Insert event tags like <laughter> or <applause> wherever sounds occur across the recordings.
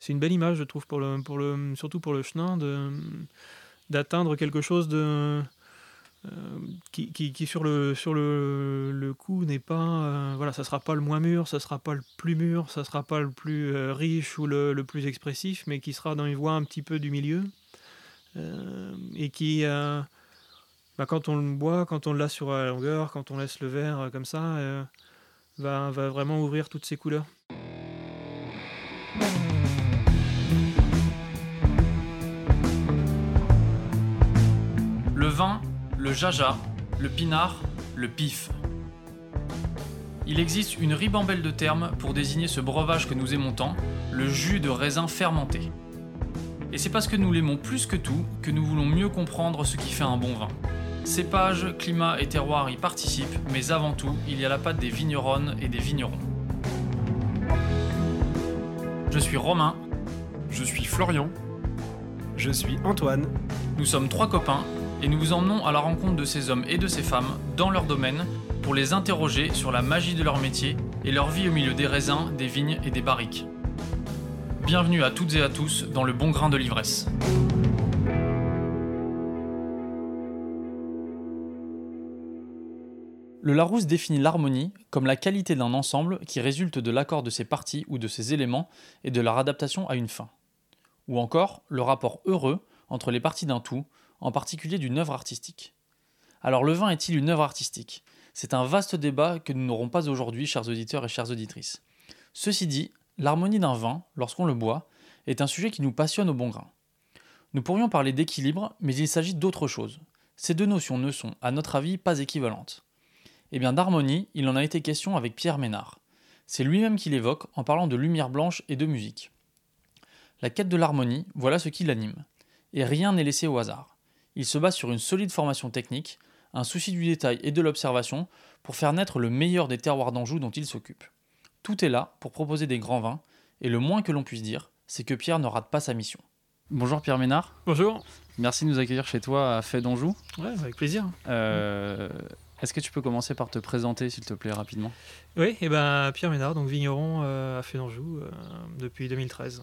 c'est une belle image, je trouve, pour le, pour surtout pour le chenin, d'atteindre quelque chose de, euh, qui, sur le, sur le, le coup n'est pas. Euh, voilà, ça sera pas le moins mûr, ça sera pas le plus mûr, ça sera pas le plus euh, riche ou le, le, plus expressif, mais qui sera dans une voie un petit peu du milieu. et qui. Bah, quand on le boit, quand on l'a sur la longueur, quand on laisse le verre comme ça, va, va vraiment ouvrir toutes ses couleurs. Vin, le jaja, le pinard, le pif. Il existe une ribambelle de termes pour désigner ce breuvage que nous aimons tant, le jus de raisin fermenté. Et c'est parce que nous l'aimons plus que tout que nous voulons mieux comprendre ce qui fait un bon vin. Cépage, climat et terroir y participent, mais avant tout, il y a la patte des vigneronnes et des vignerons. Je suis Romain. Je suis Florian. Je suis Antoine. Nous sommes trois copains et nous vous emmenons à la rencontre de ces hommes et de ces femmes dans leur domaine pour les interroger sur la magie de leur métier et leur vie au milieu des raisins, des vignes et des barriques. Bienvenue à toutes et à tous dans le bon grain de l'ivresse. Le Larousse définit l'harmonie comme la qualité d'un ensemble qui résulte de l'accord de ses parties ou de ses éléments et de leur adaptation à une fin. Ou encore le rapport heureux entre les parties d'un tout en particulier d'une œuvre artistique. Alors le vin est-il une œuvre artistique? C'est un vaste débat que nous n'aurons pas aujourd'hui, chers auditeurs et chères auditrices. Ceci dit, l'harmonie d'un vin, lorsqu'on le boit, est un sujet qui nous passionne au bon grain. Nous pourrions parler d'équilibre, mais il s'agit d'autre chose. Ces deux notions ne sont, à notre avis, pas équivalentes. Eh bien, d'harmonie, il en a été question avec Pierre Ménard. C'est lui-même qui l'évoque en parlant de lumière blanche et de musique. La quête de l'harmonie, voilà ce qui l'anime. Et rien n'est laissé au hasard. Il se base sur une solide formation technique, un souci du détail et de l'observation pour faire naître le meilleur des terroirs d'Anjou dont il s'occupe. Tout est là pour proposer des grands vins, et le moins que l'on puisse dire, c'est que Pierre ne rate pas sa mission. Bonjour Pierre Ménard. Bonjour. Merci de nous accueillir chez toi à Fait d'Anjou. Ouais, avec plaisir. Euh, est-ce que tu peux commencer par te présenter, s'il te plaît, rapidement? Oui, et eh ben Pierre Ménard, donc vigneron euh, à Fait d'Anjou euh, depuis 2013.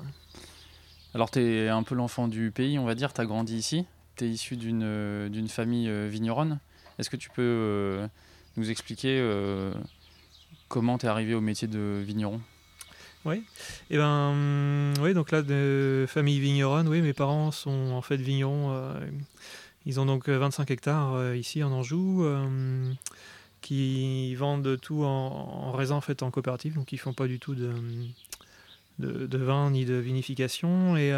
Alors, tu es un peu l'enfant du pays, on va dire, tu as grandi ici? Tu es issu d'une, euh, famille euh, vigneronne. Est-ce que tu peux euh, nous expliquer comment tu es arrivé au métier de vigneron? Oui, et eh ben, hum, oui, donc là, de famille vigneronne, oui, mes parents sont en fait vignerons. ils ont donc 25 hectares ici en Anjou, qui vendent tout en, en, raisin fait en coopérative, donc ils font pas du tout de, de, vin ni de vinification. Et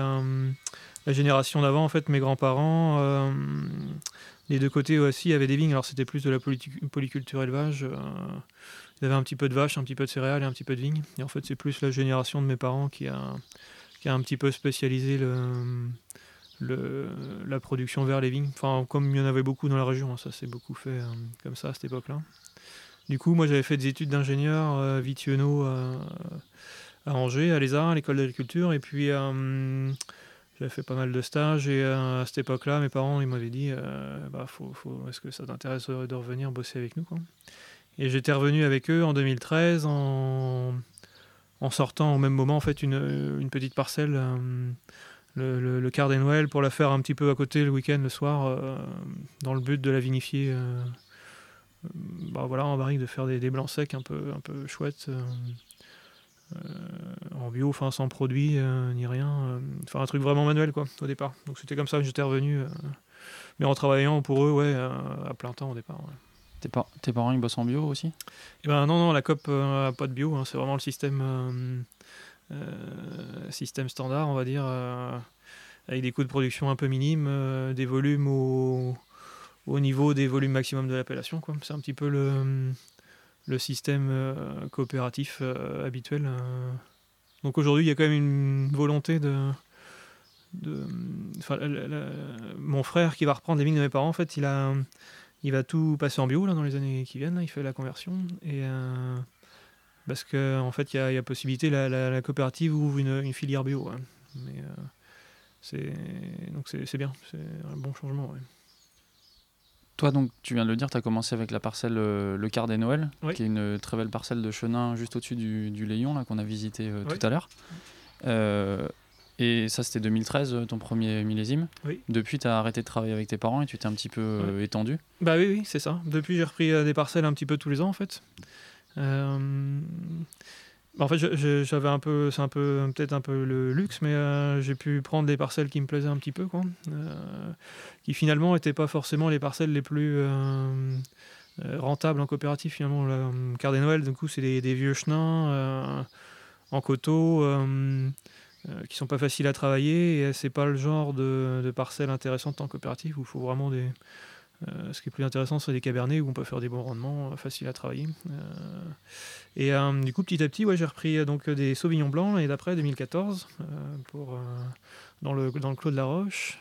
la génération d'avant, en fait, mes grands-parents, euh, les deux côtés aussi avaient des vignes. Alors c'était plus de la polyculture élevage. Euh, ils avaient un petit peu de vaches, un petit peu de céréales et un petit peu de vignes. Et en fait, c'est plus la génération de mes parents qui a, qui a un petit peu spécialisé le, la production vers les vignes. Enfin, comme il y en avait beaucoup dans la région, hein, ça s'est beaucoup fait euh, comme ça à cette époque-là. Du coup, moi j'avais fait des études d'ingénieur euh, à Angers, à l'ESA, à l'école d'agriculture, et puis j'avais fait pas mal de stages et euh, à cette époque-là, mes parents ils m'avaient dit euh, bah, faut, faut, est-ce que ça t'intéresse de revenir bosser avec nous quoi Et j'étais revenu avec eux en 2013 en, sortant au même moment en fait une, une petite parcelle, euh, le, le, quart des Noël, pour la faire un petit peu à côté le week-end, le soir, dans le but de la vinifier. bah voilà, en barrique, de faire des, des, blancs secs un peu, un peu chouettes. Euh, en bio, enfin sans produit euh, ni rien. Euh, enfin un truc vraiment manuel quoi au départ. Donc c'était comme ça que j'étais revenu. mais en travaillant pour eux, ouais, à plein temps au départ. Tes, tes, parents ils bossent en bio aussi? Eh ben non non la COP n'a pas de bio. Hein. c'est vraiment le système système standard on va dire avec des coûts de production un peu minimes, des volumes au, au, niveau des volumes maximum de l'appellation. C'est un petit peu le, le système euh, coopératif euh, habituel. Euh. Donc aujourd'hui, il y a quand même une volonté de. de mon frère qui va reprendre les vignes de mes parents, en fait, il, a, il va tout passer en bio là, dans les années qui viennent. il fait la conversion. Et, parce qu'en en fait, il y, a, possibilité, la, la, coopérative ouvre une, filière bio. Mais c'est donc c'est bien, c'est un bon changement. Toi, donc, tu viens de le dire, tu as commencé avec la parcelle euh, Le Quart des Noël, qui est une très belle parcelle de chenin juste au-dessus du, du Léon, là, qu'on a visité euh, tout à l'heure. Euh, Et ça, c'était 2013, euh, ton premier millésime. Oui. Depuis, tu as arrêté de travailler avec tes parents et tu t'es un petit peu euh, étendu. Bah oui, oui, c'est ça. Depuis, j'ai repris euh, des parcelles un petit peu tous les ans, en fait. Bah, en fait, j'avais un peu, c'est un peu, peut-être un peu le luxe, mais euh, j'ai pu prendre des parcelles qui me plaisaient un petit peu. Euh, qui finalement n'étaient pas forcément les parcelles les plus euh, rentables en coopérative, finalement. Quart des Noël, du coup, c'est des, vieux chenins en coteau. euh, qui sont pas faciles à travailler et c'est pas le genre de, de parcelles intéressantes en coopérative où il faut vraiment des, euh, ce qui est plus intéressant, c'est des cabernets où on peut faire des bons rendements, euh, faciles à travailler. Euh, et du coup, petit à petit, j'ai repris donc des Sauvignons blancs et d'après 2014 euh, pour, dans, le, dans le Clos de la Roche.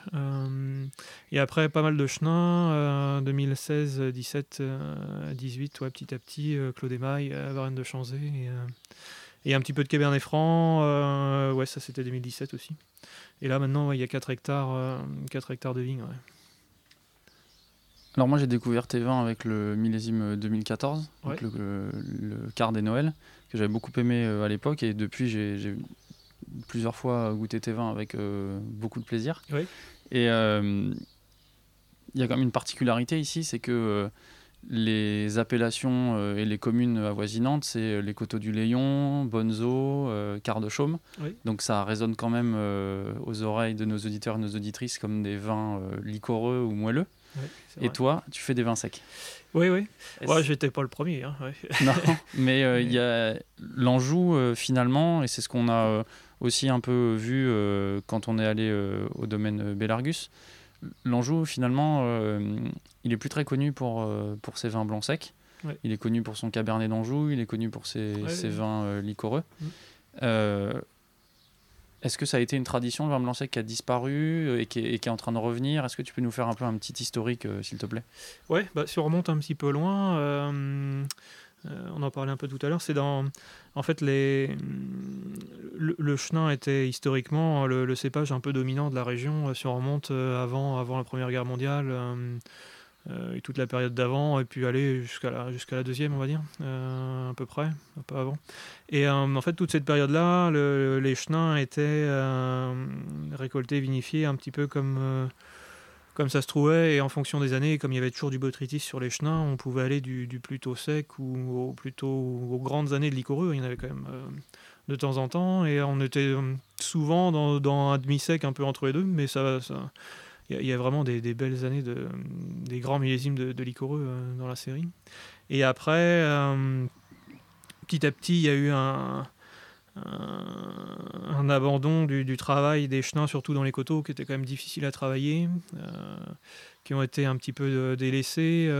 Et après, pas mal de chenins, euh, 2016, 17, euh, 18, ouais, petit à petit, Clos des Mailles, Varennes de Chanzé. Et, un petit peu de Cabernet Franc, ouais, ça c'était 2017 aussi. Et là maintenant, il y a 4 hectares, euh, 4 hectares de vignes. Alors moi j'ai découvert tes vins avec le millésime 2014, donc Ouais. le, le- le quart des Noël, que j'avais beaucoup aimé euh, à l'époque et depuis j'ai plusieurs fois goûté tes vins avec euh, beaucoup de plaisir. Et euh, il y a quand même une particularité ici, c'est que euh, les appellations et les communes avoisinantes, c'est les Coteaux du Léon, Bonzo, Quart de Chaume. Oui. Donc ça résonne quand même aux oreilles de nos auditeurs et nos auditrices comme des vins liquoreux ou moelleux. Et toi, tu fais des vins secs. Oui, oui. Ouais, j'étais pas le premier. hein, ouais. <laughs> non, mais euh, il y a l'Anjou euh, finalement, et c'est ce qu'on a euh, aussi un peu vu quand on est allé au domaine Bellargus. L'Anjou finalement, il est plus très connu pour, pour ses vins blancs secs. Ouais. Il est connu pour son cabernet d'Anjou, il est connu pour ses, ses vins liquoreux. Mm. Est-ce que ça a été une tradition, le vin blanc sec qui a disparu euh, et qui est, en train de revenir? Est-ce que tu peux nous faire un peu un petit historique, euh, s'il te plaît? Ouais, bah, si on remonte un petit peu loin, euh, on en parlait un peu tout à l'heure, c'est dans. En fait, les, le, chenin était historiquement le, le cépage un peu dominant de la région, si on remonte avant, avant la Première Guerre mondiale. Euh, et toute la période d'avant, et puis aller jusqu'à la, jusqu'à la deuxième, on va dire, euh, à peu près, peu avant. Et euh, en fait, toute cette période-là, le- les chenins étaient récoltés, vinifiés, un petit peu comme, comme ça se trouvait, et en fonction des années, comme il y avait toujours du botrytis sur les chenins, on pouvait aller du, plutôt sec ou plutôt aux grandes années de liquoreux. Il y en avait quand même de temps en temps, et on était souvent dans, dans un demi-sec un peu entre les deux, mais ça, ça- il y a- vraiment des, belles années, de, des grands millésimes de, de liquoreux euh, dans la série. Et après, euh, petit à petit, il y a eu un, abandon du, travail des chenins, surtout dans les coteaux, qui était quand même difficile à travailler, euh, qui ont été un petit peu délaissés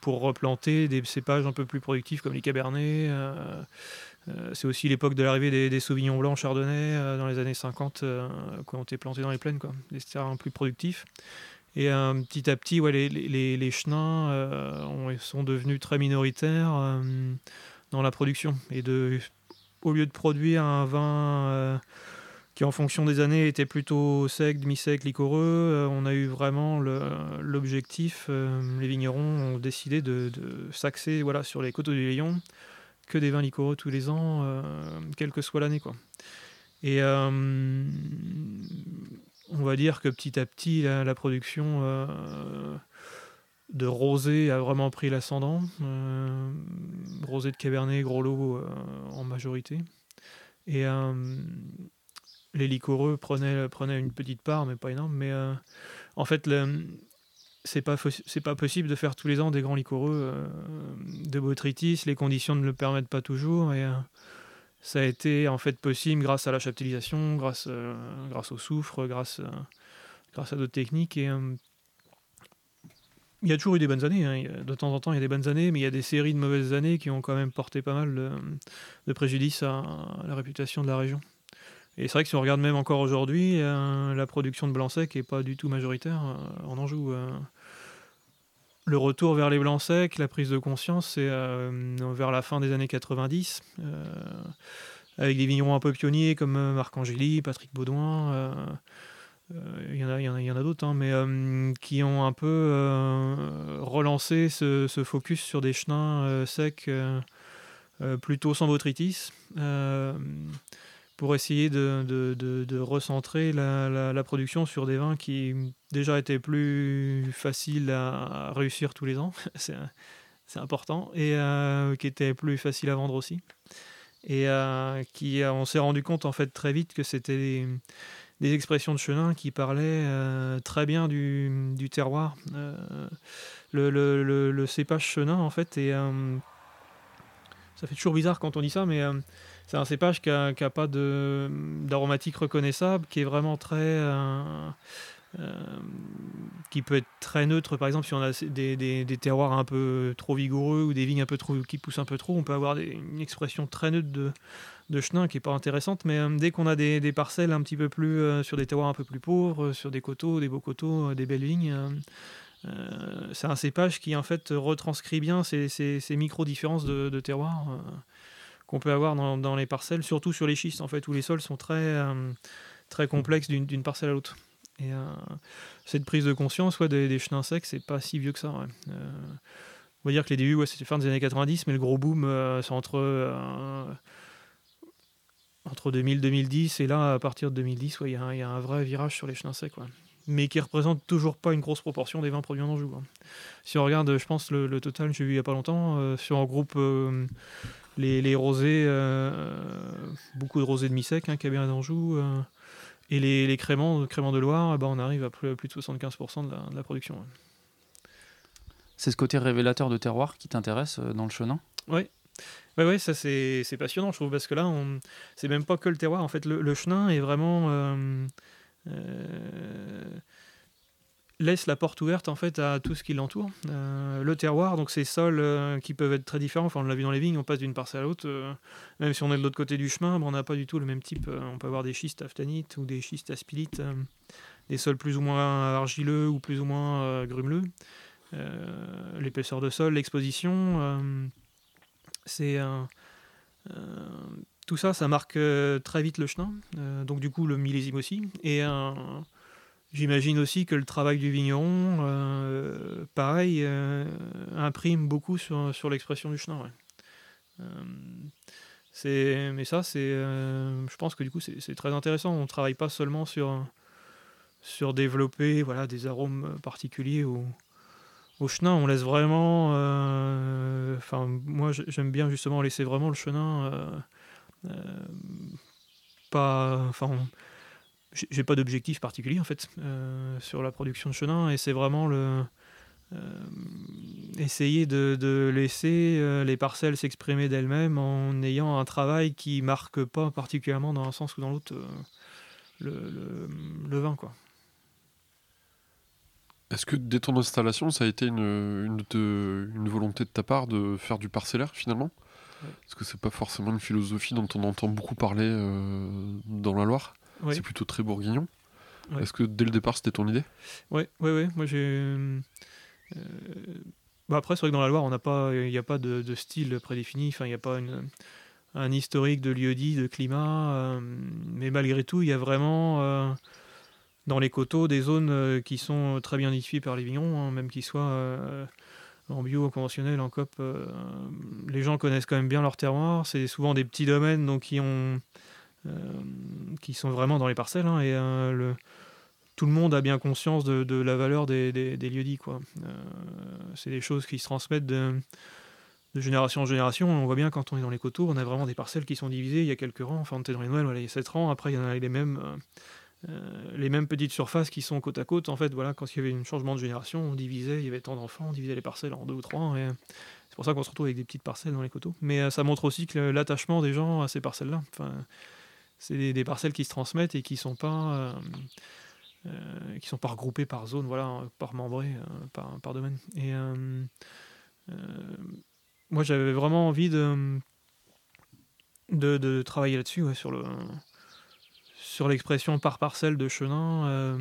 pour replanter des cépages un peu plus productifs comme les cabernets. C'est aussi l'époque de l'arrivée des, des sauvignons blancs chardonnay euh, dans les années 50 euh, qui ont été plantés dans les plaines, quoi, des terrains plus productifs. Et euh, petit à petit, ouais, les, chenins euh, ont- sont devenus très minoritaires euh, dans la production. Et de, au lieu de produire un vin euh, qui, en fonction des années, était plutôt sec, demi-sec, liquoreux, euh, on a eu vraiment l'objectif, euh, les vignerons ont décidé de, de s'axer voilà, sur les coteaux du Léon, que des vins liquoreux tous les ans, euh, quelle que soit l'année. quoi. Et euh, on va dire que petit à petit, la, production euh, de rosé a vraiment pris l'ascendant. Rosé de Cabernet, gros lot en majorité. Et les liquoreux prenaient, prenaient une petite part, mais pas énorme. Mais en fait, le- c'est pas c'est pas possible de faire tous les ans des grands liquoreux euh, de botrytis. Les conditions ne le permettent pas toujours. Et euh, ça a été en fait possible grâce à la chaptélisation, grâce, euh, grâce au soufre, grâce, grâce à d'autres techniques. Et il y a toujours eu des bonnes années. hein. De temps en temps, il y a des bonnes années, mais il y a des séries de mauvaises années qui ont quand même porté pas mal de, de préjudice à la réputation de la région. Et c'est vrai que si on regarde même encore aujourd'hui, euh, la production de blanc sec n'est pas du tout majoritaire euh, en Anjou. euh. le retour vers les blancs secs, la prise de conscience, c'est euh, vers la fin des années 90, euh, avec des vignerons un peu pionniers comme Marc Angéli, Patrick Baudouin. il y en a, d'autres, hein, mais qui ont un peu relancé ce, ce focus sur des chenins secs, plutôt sans botrytis, pour essayer de, de, de, recentrer la, la, production sur des vins qui déjà étaient plus faciles à réussir tous les ans, <laughs> c'est important, et euh, qui étaient plus faciles à vendre aussi. Et euh, qui, on s'est rendu compte en fait très vite que c'était des, expressions de Chenin qui parlaient euh, très bien du, du terroir. Euh, le, le, le, le, cépage Chenin en fait, et ça fait toujours bizarre quand on dit ça, mais c'est un cépage qui n'a pas d'aromatique reconnaissable, qui est vraiment très. Euh, euh, qui peut être très neutre, par exemple, si on a des, des, terroirs un peu trop vigoureux ou des vignes un peu trop, qui poussent un peu trop, on peut avoir une expression très neutre de, de chenin qui n'est pas intéressante, mais euh, dès qu'on a des, des, parcelles un petit peu plus sur des terroirs un peu plus pauvres, sur des coteaux, des beaux coteaux, des belles vignes, c'est un cépage qui en fait retranscrit bien ces, ces, ces micro-différences de, de terroir qu'on peut avoir dans, les parcelles, surtout sur les schistes en fait, où les sols sont très, euh, très complexes d'une parcelle à l'autre. Et euh, cette prise de conscience ouais, des, chenins secs, c'est pas si vieux que ça. Euh, on va dire que les débuts, ouais, c'était fin des années 90, mais le gros boom, euh, c'est entre, euh, entre 2000 2010, et là, à partir de 2010, il ouais, y, a un vrai virage sur les chenins secs. Mais qui représente toujours pas une grosse proportion des vins produits en Anjou. Hein. Si on regarde, je pense, le, total, j'ai vu il y a pas longtemps, sur un groupe les, les, rosés, euh, beaucoup de rosés demi-secs, hein, Cabernet d'Anjou, euh, et les, les créments, créments de Loire, eh ben, on arrive à plus, plus de 75% de la, de la, production. C'est ce côté révélateur de terroir qui t'intéresse euh, dans le chenin? Oui. Ouais, ouais, ça c'est passionnant, je trouve, parce que là, c'est même pas que le terroir. En fait, le, le chenin est vraiment. Euh, euh, laisse la porte ouverte en fait à tout ce qui l'entoure. Euh, le terroir, donc ces sols euh, qui peuvent être très différents. Enfin, on l'a vu dans les vignes, on passe d'une parcelle à l'autre. Euh, même si on est de l'autre côté du chemin, bon, on n'a pas du tout le même type. on peut avoir des schistes aftanites ou des schistes aspilites, des sols plus ou moins argileux ou plus ou moins grumeleux. L'épaisseur de sol, l'exposition, c'est tout ça, ça marque très vite le chenin. donc du coup, le millésime aussi. Et J'imagine aussi que le travail du vigneron, euh, pareil, euh, imprime beaucoup sur, sur l'expression du chenin. Ouais. Euh, mais ça, c'est, je pense que du coup, c'est très intéressant. On ne travaille pas seulement sur, sur développer voilà, des arômes particuliers au, au chenin. On laisse vraiment. Enfin, moi, j'aime bien justement laisser vraiment le chenin. pas. Enfin j'ai pas d'objectif particulier en fait euh, sur la production de chenin et c'est vraiment le euh, essayer de, de laisser euh, les parcelles s'exprimer d'elles-mêmes en ayant un travail qui marque pas particulièrement dans un sens ou dans l'autre le, le, le, vin quoi. Est-ce que dès ton installation, ça a été une, une, de, une volonté de ta part de faire du parcellaire finalement? Ouais. Parce que c'est pas forcément une philosophie dont on entend beaucoup parler dans la Loire oui. c'est plutôt très bourguignon. Ouais. Est-ce que dès le départ c'était ton idée? Oui, oui, oui. Moi j'ai. Euh... Bah après, c'est vrai que dans la Loire, on n'a pas, il n'y a pas de, de, style prédéfini. Enfin, il n'y a pas une, un historique de lieu dit, de climat. Euh, mais malgré tout, il y a vraiment euh, dans les coteaux des zones qui sont très bien identifiées par les vignerons, hein, même qu'ils soient en bio, en conventionnel, en COP. Les gens connaissent quand même bien leur terroir. C'est souvent des petits domaines donc qui ont qui sont vraiment dans les parcelles. Hein, et euh, tout le monde a bien conscience de, la valeur des, des, des lieux dits. Euh, c'est des choses qui se transmettent de, génération en génération. On voit bien quand on est dans les coteaux, on a vraiment des parcelles qui sont divisées. Il y a quelques rangs. Enfin, on était dans les Noëls, voilà, il y a 7 rangs. Après, il y en a les mêmes. Euh, les mêmes petites surfaces qui sont côte à côte, en fait, voilà, quand il y avait un changement de génération, on divisait, il y avait tant d'enfants, on divisait les parcelles en deux ou trois, c'est pour ça qu'on se retrouve avec des petites parcelles dans les coteaux. Mais euh, ça montre aussi que l'attachement des gens à ces parcelles-là, c'est des, parcelles qui se transmettent et qui sont pas euh, euh, qui sont pas regroupées par zone voilà par membré euh, par, par domaine. Et moi j'avais vraiment envie de de, travailler là-dessus sur le sur l'expression par parcelle de chenin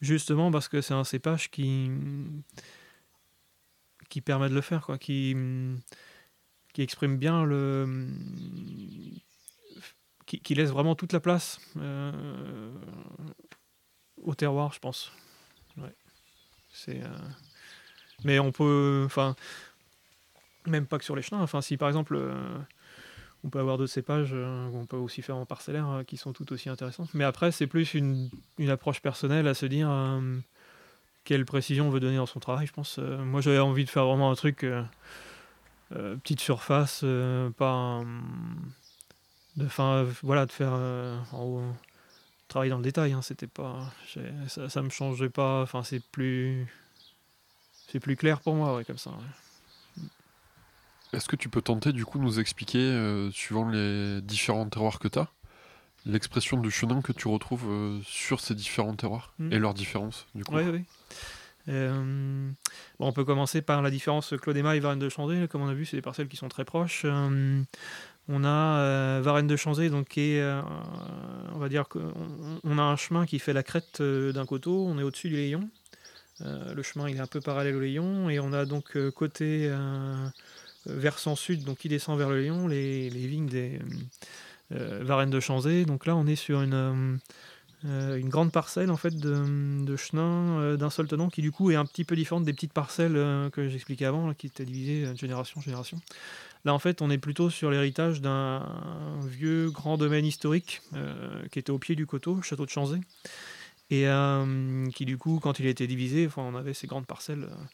justement parce que c'est un cépage qui qui permet de le faire quoi qui qui exprime bien le qui, laisse vraiment toute la place euh, au terroir, je pense. Euh... Mais on peut, enfin, même pas que sur les chenins. Enfin, si par exemple, euh, on peut avoir d'autres cépages qu'on peut aussi faire en parcellaire qui sont tout aussi intéressants. Mais après, c'est plus une, approche personnelle à se dire quelle précision on veut donner dans son travail, je pense. moi, j'avais envie de faire vraiment un truc, petite surface, pas. De, fin, voilà, de faire en travailler dans le détail. Hein, c'était pas, ça, ça me changeait pas. Enfin, c'est plus, c'est plus clair pour moi, ouais, comme ça. Est-ce que tu peux tenter du coup nous expliquer, euh, suivant les différents terroirs que tu as, l'expression du chenin que tu retrouves euh, sur ces différents terroirs hmm. et leurs différences du coup? Oui, oui. Euh, bon, on peut commencer par la différence Claude et Varenne de Chandé. Comme on a vu, c'est des parcelles qui sont très proches. On a euh, Varennes de Chanzé, donc euh, on va dire qu'on on a un chemin qui fait la crête euh, d'un coteau, on est au-dessus du Léon. le chemin est un peu parallèle au Léon, et on a donc côté versant sud, donc qui descend vers le Léon, les, vignes des Varennes de Chanzé. Donc là on est sur une, grande parcelle en fait de, de chenin d'un seul tenant qui du coup est un petit peu différente des petites parcelles que j'expliquais avant, qui étaient divisées de génération en génération. Là, en fait, on est plutôt sur l'héritage d'un vieux grand domaine historique euh, qui était au pied du coteau, château de Chanzé, et euh, qui, du coup, quand il a été divisé, enfin, on avait ces grandes parcelles euh,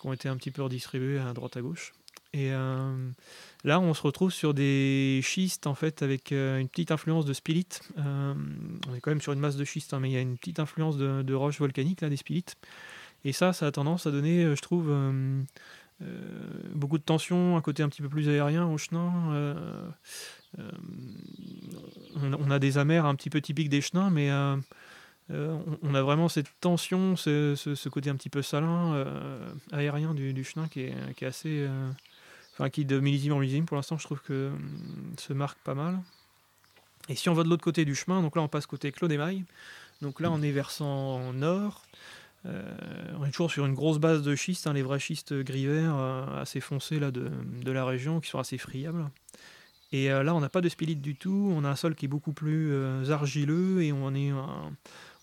qui ont été un petit peu redistribuées à droite à gauche. Et là, on se retrouve sur des schistes, en fait, avec une petite influence de spilite. on est quand même sur une masse de schiste, hein, mais il y a une petite influence de, de roches volcaniques, là, des spilites. Et ça, ça a tendance à donner, je trouve beaucoup de tension, un côté un petit peu plus aérien au chenin. Euh, euh, on, a des amers un petit peu typiques des chenins, mais on, a vraiment cette tension, ce, côté un petit peu salin, aérien du, chenin qui est, assez. Enfin, qui de millésime en millésime, pour l'instant, je trouve que se marque pas mal. Et si on va de l'autre côté du chemin, donc là on passe côté Claude Maille, donc là on est versant nord, euh, on est toujours sur une grosse base de schiste, hein, les vrais schistes gris vert euh, assez foncés là, de, la région, qui sont assez friables. Et euh, là, on n'a pas de spilite du tout, on a un sol qui est beaucoup plus argileux et on, est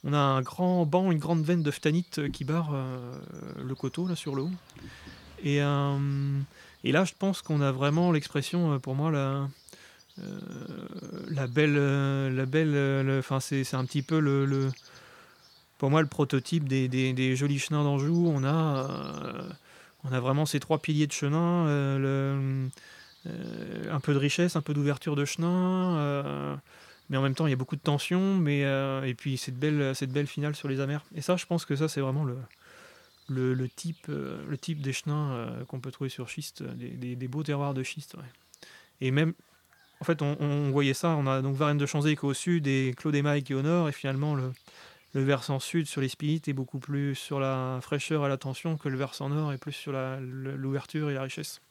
on a un grand banc, une grande veine de phtanite qui barre le coteau là, sur le haut. Et, là, je pense qu'on a vraiment l'expression, pour moi, la, la belle. la belle enfin, c'est un petit peu le pour moi le prototype des, jolis chenins d'Anjou. On a, euh, on a vraiment ces trois piliers de chenin, euh, euh, un peu de richesse, un peu d'ouverture de chenin, mais en même temps il y a beaucoup de tension, et puis cette belle, finale sur les amers. Et ça, je pense que ça c'est vraiment le, type, des chenins qu'on peut trouver sur schiste, des, beaux terroirs de schiste. Et même, en fait, on, voyait ça, on a donc Varennes de Chanzé qui est au sud et Claude Maille qui est au nord, et finalement le, le versant sud sur les spilites est beaucoup plus sur la fraîcheur et la tension que le versant nord est plus sur l'ouverture et la richesse.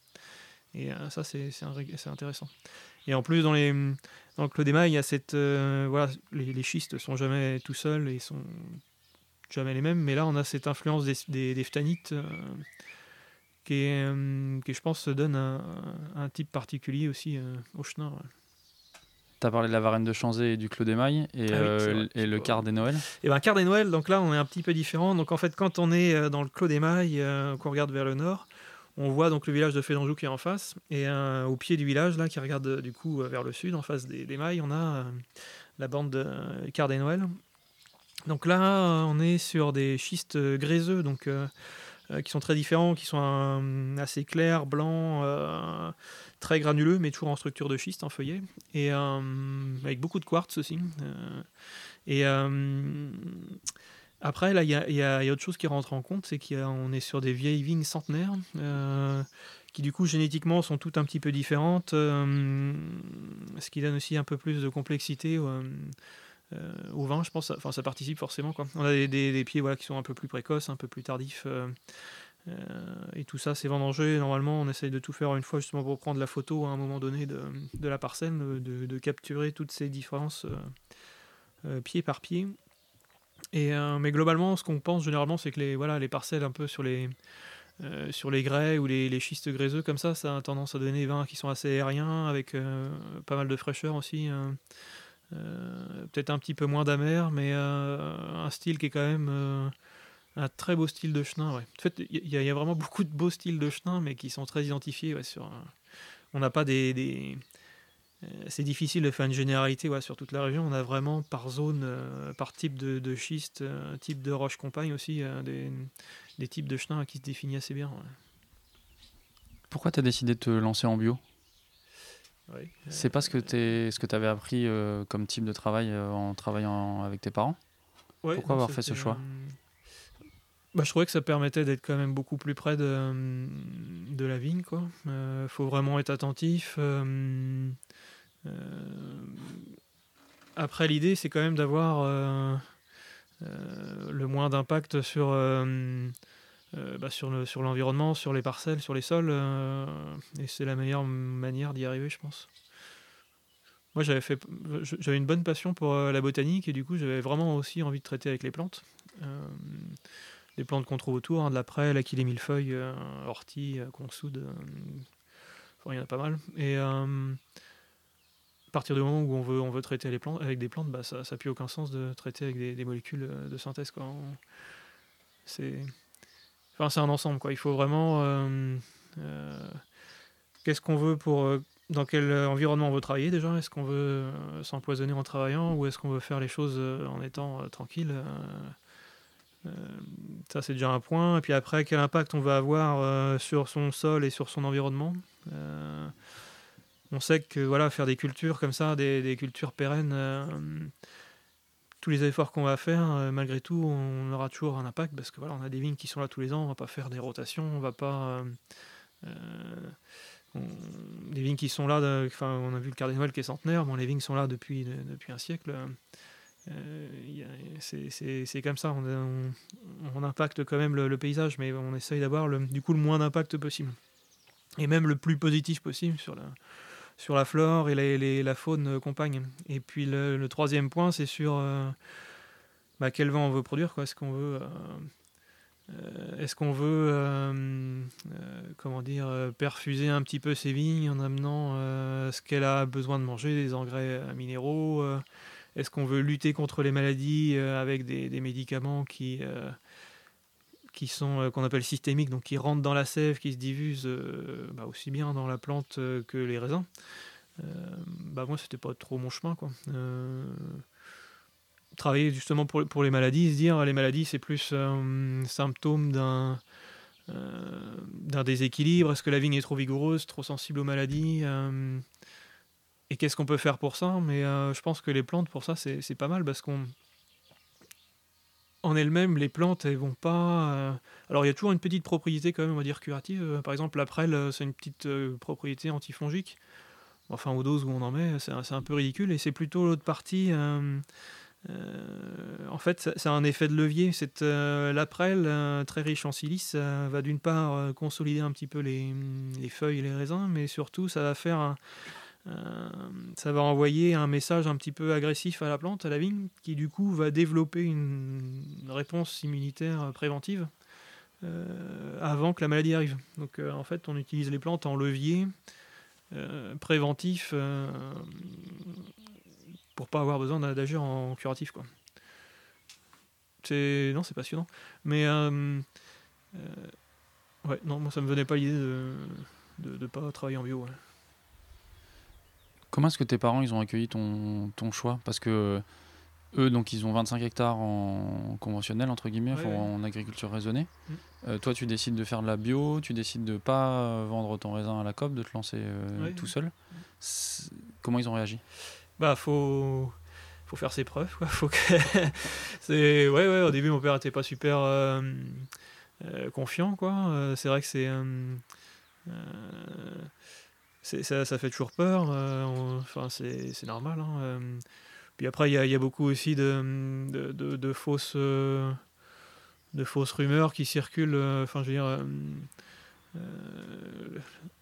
Et euh, ça, c'est intéressant. Et en plus, dans, les, dans le Clos il y a cette. Euh, voilà, les, les, schistes sont jamais tout seuls et sont jamais les mêmes, mais là, on a cette influence des, des, phtanites euh, qui, qui, je pense, donne un, un type particulier aussi au chenin. Tu as parlé de la Varenne de Chanzé et du Clos d'Émail et, ah euh, et le quart des Noël Et eh ben quart des Noël, donc là on est un petit peu différent. Donc en fait, quand on est euh, dans le Clos d'Émail, euh, qu'on regarde vers le nord, on voit donc le village de Fédanjou qui est en face. Et au pied du village, là, qui regarde du coup vers le sud, en face des, des mailles, on a la bande de quart des Noël. Donc là, on est sur des schistes gréseux, donc qui sont très différents, qui sont assez clairs, blancs très granuleux, mais toujours en structure de schiste, en feuillet, et euh, avec beaucoup de quartz aussi. Euh, et euh, après, là, il y, a, autre chose qui rentre en compte, c'est qu'on est sur des vieilles vignes centenaires, qui du coup génétiquement sont toutes un petit peu différentes, ce qui donne aussi un peu plus de complexité. au vin, je pense, enfin ça participe forcément. Quoi. On a des, des, pieds voilà, qui sont un peu plus précoces, un peu plus tardifs, et tout ça, c'est vendangé. Normalement, on essaye de tout faire une fois justement pour prendre la photo à un moment donné de, la parcelle, de, capturer toutes ces différences euh, euh, pied par pied. Et, mais globalement, ce qu'on pense généralement, c'est que les, voilà, les parcelles un peu sur les, sur les grès ou les, schistes gréseux comme ça, ça a tendance à donner des vins qui sont assez aériens, avec pas mal de fraîcheur aussi. Hein. Peut-être un petit peu moins d'amer, mais un style qui est quand même un très beau style de chenin, ouais. En fait, il y, a vraiment beaucoup de beaux styles de chenin, mais qui sont très identifiés. sur, on n'a pas des, c'est difficile de faire une généralité ouais, sur toute la région. On a vraiment par zone, par type de, de schiste, type de roche compagne aussi, des, des, types de chenins qui se définissent assez bien. Pourquoi tu as décidé de te lancer en bio? C'est pas ce que tu avais appris comme type de travail en travaillant avec tes parents? Pourquoi avoir fait ce choix? Bah, je trouvais que ça permettait d'être quand même beaucoup plus près de, de la vigne. Il euh, faut vraiment être attentif. Euh, euh, après, l'idée, c'est quand même d'avoir le moins d'impact sur, bah, sur, le, sur l'environnement, sur les parcelles, sur les sols. et c'est la meilleure manière d'y arriver, je pense. Moi, j'avais, fait, j'avais une bonne passion pour la botanique et du coup, j'avais vraiment aussi envie de traiter avec les plantes les plantes qu'on trouve autour, hein, de la prêle, mille millefeuille, euh, ortie, euh, consoude, euh, il y en a pas mal. Et à partir du moment où on veut, on veut traiter les plantes, avec des plantes, bah, ça n'a plus aucun sens de traiter avec des, molécules de synthèse. Quoi. C'est enfin, c'est un ensemble. Quoi. Il faut vraiment... Qu'est-ce qu'on veut pour... dans quel environnement on veut travailler déjà? Est-ce qu'on veut s'empoisonner en travaillant ou est-ce qu'on veut faire les choses en étant tranquille euh, ça, c'est déjà un point. Et puis après, quel impact on va avoir euh, sur son sol et sur son environnement? Euh, On sait que voilà, faire des cultures comme ça, des, cultures pérennes, tous les efforts qu'on va faire, malgré tout, on aura toujours un impact parce que voilà, on a des vignes qui sont là tous les ans, on va pas faire des rotations, on va pas. des vignes qui sont là, enfin, on a vu le cardinal qui est centenaire, bon, les vignes sont là depuis, depuis un siècle. Euh, c'est comme ça, on, impacte quand même le, paysage, mais on essaye d'avoir du coup le moins d'impact possible. Et même le plus positif possible sur la, la flore et la, faune compagne. Et puis le, troisième point, c'est sur euh, bah, quel vent on veut produire. Est-ce qu'on veut, euh, est-ce qu'on veut comment dire, perfuser un petit peu ses vignes en amenant ce qu'elle a besoin de manger, des engrais minéraux est-ce qu'on veut lutter contre les maladies euh, avec des, médicaments qui, euh, sont euh, qu'on appelle systémiques, donc qui rentrent dans la sève, qui se diffusent bah, aussi bien dans la plante que les raisins? Bah moi c'était pas trop mon chemin quoi. Travailler justement pour, les maladies, se dire les maladies c'est plus un symptôme d'un déséquilibre, est-ce que la vigne est trop vigoureuse, trop sensible aux maladies et qu'est-ce qu'on peut faire pour ça? Mais euh, je pense que les plantes, pour ça, c'est pas mal parce qu'on. En elles-mêmes, les plantes, elles vont pas. Euh, alors, il y a toujours une petite propriété, quand même, on va dire, curative. Par exemple, la prêle, c'est une petite euh, propriété antifongique. Enfin, aux doses où on en met, c'est un peu ridicule. Et c'est plutôt l'autre partie. en fait, c'est un effet de levier. Cette, la prêle, très riche en silice, va d'une part consolider un petit peu les, les, feuilles et les raisins, mais surtout, ça va faire un, euh, ça va envoyer un message un petit peu agressif à la plante, à la vigne, qui du coup va développer une réponse immunitaire préventive euh, avant que la maladie arrive. Donc euh, en fait, on utilise les plantes en levier préventif pour pas avoir besoin d'agir en curatif. C'est non, c'est passionnant. Mais ouais, non, moi ça me venait pas l'idée de ne pas travailler en bio. Comment est-ce que tes parents ils ont accueilli ton, ton choix? Parce que eux, donc, ils ont 25 hectares en conventionnel, entre guillemets, en agriculture raisonnée. Mm. Euh, toi, tu décides de faire de la bio, tu décides de pas vendre ton raisin à la COP, de te lancer euh, tout seul. Comment ils ont réagi? Bah, faut faut faire ses preuves. Quoi. Faut que <laughs> c'est ouais, ouais, au début, mon père était pas super euh, confiant. quoi. c'est vrai que c'est ça, ça, fait toujours peur. Euh, enfin, c'est normal. Hein, euh. Puis après, il y, y a, beaucoup aussi de, de, de, fausses, euh, de fausses rumeurs qui circulent. Enfin, je veux dire,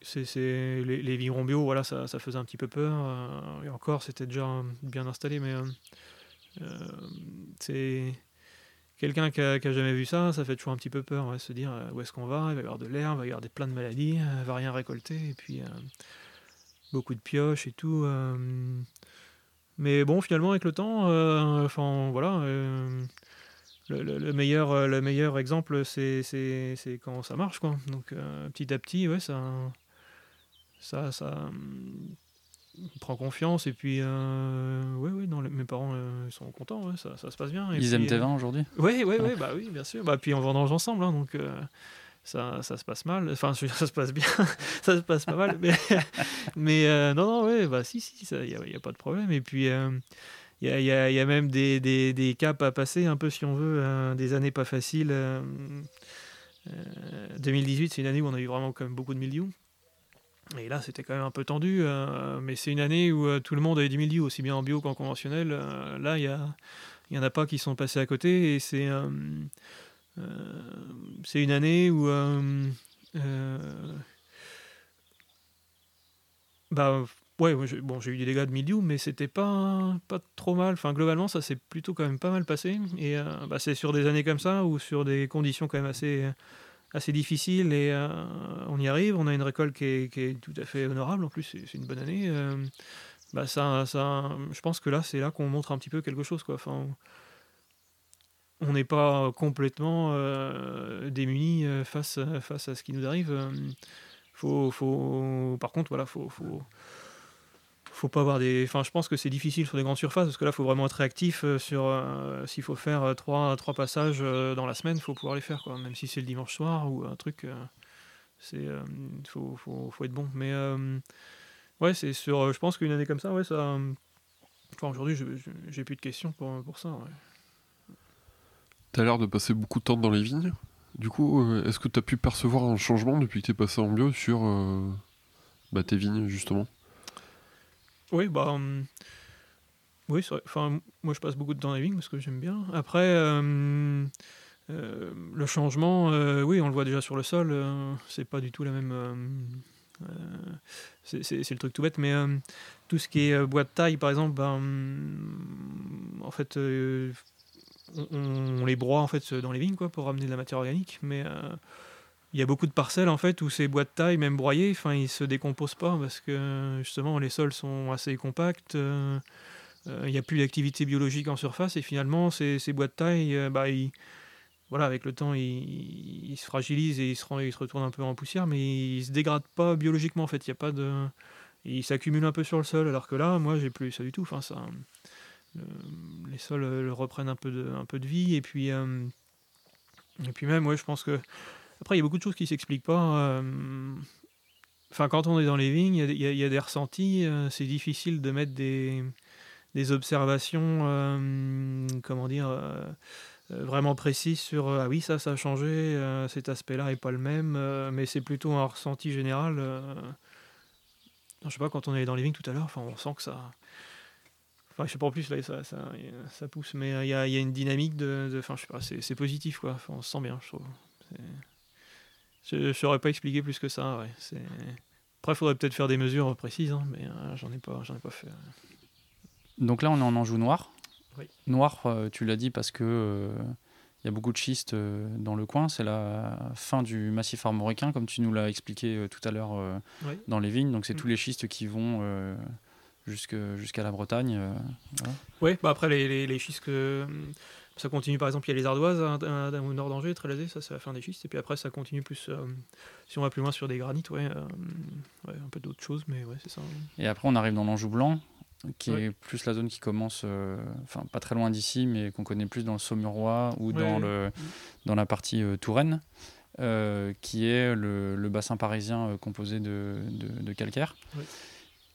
c'est les, les vignerons bio, voilà, ça, ça, faisait un petit peu peur. et encore, c'était déjà bien installé, mais c'est quelqu'un qui a, jamais vu ça, ça fait toujours un petit peu peur, ouais, se dire euh, où est-ce qu'on va, il va y avoir de l'air, il va y avoir des, plein de maladies, il va rien récolter, et puis euh, beaucoup de pioches et tout. Euh. mais bon, finalement, avec le temps, enfin voilà, le, meilleur, le meilleur exemple, c'est quand ça marche, quoi. Donc petit à petit, ouais, ça, ça, ça, prend confiance et puis euh, ouais, ouais, non, les- mes parents euh, sont contents, ouais, ça, ça se passe bien. Et Ils puis, aiment tes euh, vins aujourd'hui? Oui, oui, oui, bah oui, bien sûr. Bah, puis on vendange ensemble, hein, donc euh, ça, ça se passe mal. Enfin, ça se passe bien, <laughs> ça se passe pas mal. Mais, <laughs> mais euh, non, non, ouais, bah si, si, il n'y a, pas de problème. Et puis, il y, a, y a- y a même des, des, des caps à passer, un peu si on veut, euh, des années pas faciles. euh, euh, 2018, c'est une année où on a eu vraiment quand même beaucoup de mildiou. Et là, c'était quand même un peu tendu, euh, mais c'est une année où euh, tout le monde avait du mildiou, aussi bien en bio qu'en conventionnel. Euh, là, il y a, il y en a pas qui sont passés à côté et c'est une année où bah ouais bon j'ai eu des dégâts de mildiou mais c'était pas pas trop mal enfin globalement ça s'est plutôt quand même pas mal passé et bah, c'est sur des années comme ça ou sur des conditions quand même assez assez difficiles et euh, on y arrive on a une récolte qui est, tout à fait honorable en plus c'est une bonne année euh, bah ça, ça, je pense que là, c'est là qu'on montre un petit peu quelque chose, quoi. Enfin, on n'est pas complètement euh, démunis euh, face, face à ce qui nous arrive. Faut, faut, par contre, voilà, faut, faut, faut pas avoir des. Enfin, je pense que c'est difficile sur des grandes surfaces parce que là, il faut vraiment être réactif euh, sur euh, s'il faut faire euh, trois, trois passages dans la semaine, il faut pouvoir les faire, quoi. Même si c'est le dimanche soir ou un truc, c'est, euh, faut, faut, faut être bon. Mais ouais, c'est sur. Je pense qu'une année comme ça, ouais, ça. Enfin, aujourd'hui, j'ai plus de questions pour, pour ça. ouais. T'as l'air de passer beaucoup de temps dans les vignes. Du coup, est-ce que t'as pu percevoir un changement depuis que t'es passé en bio sur bah, tes vignes, justement? Oui, bah. hum, oui, vrai. Enfin, moi, je passe beaucoup de temps dans les vignes parce que j'aime bien. Après, euh, euh, le changement, euh, oui, on le voit déjà sur le sol. euh, c'est pas du tout la même. c'est le truc tout bête, mais tout ce qui est bois de taille, par exemple, ben, hum, en fait, on, on les broie en fait dans les vignes quoi, pour ramener de la matière organique, mais il y a beaucoup de parcelles en fait où ces bois de taille, même broyés, enfin ils se décomposent pas parce que justement les sols sont assez compacts. euh, euh, Il n'y a plus d'activité biologique en surface et finalement ces, ces bois de taille, euh, bah, voilà, avec le temps ils, ils se fragilisent et ils se, ils se retournent un peu en poussière, mais ils se dégradent pas biologiquement en fait. Il y a pas de, ils s'accumulent un peu sur le sol alors que là, moi j'ai plus ça du tout. Enfin ça, le- les sols reprennent un peu de, un peu de vie et puis et puis même, je pense que après, il y a beaucoup de choses qui s'expliquent pas. euh, Enfin, quand on est dans les vignes, il y a des- ressentis. euh, c'est difficile de mettre des, observations, euh, comment dire, vraiment précises sur ah oui, ça, ça a changé, cet aspect-là est pas le même, mais c'est plutôt un ressenti général. je sais pas, quand on est dans les vignes tout à l'heure, enfin, on sent que ça. Enfin, je sais pas en plus, là, ça, ça, pousse, mais il y, a, une dynamique de. Enfin, je sais pas, c'est positif, quoi. On se sent bien, je trouve. Je ne saurais pas expliquer plus que ça. Ouais. C'est- Après, il faudrait peut-être faire des mesures précises, hein, mais euh, j'en ai pas, j'en ai pas fait. Donc là, on est en Anjou noir. Oui. Noir, euh, tu l'as dit parce que euh, il y a beaucoup de schiste euh, dans le coin. C'est la fin du massif armoricain, comme tu nous l'as expliqué euh, tout à l'heure euh, Oui. dans les vignes. Donc c'est Mm. tous les schistes qui vont euh, jusque- jusqu'à la Bretagne. euh, Oui, bah après, les, les, les schistes, que, ça continue. Par exemple, il y a les ardoises hein, à- à- au nord d'Angers, Trélazé, ça c'est la fin des schistes. Et puis après, ça continue plus. euh, si on va plus loin sur des granites, ouais, euh, ouais un peu d'autres choses, mais ouais, c'est ça. Et après, on arrive dans l'Anjou blanc, qui Ouais. est plus la zone qui commence, euh, enfin pas très loin d'ici, mais qu'on connaît plus dans le Saumurois ou dans, le, dans la partie euh, Touraine, euh, qui est le, le bassin parisien euh, composé de, de- de calcaire,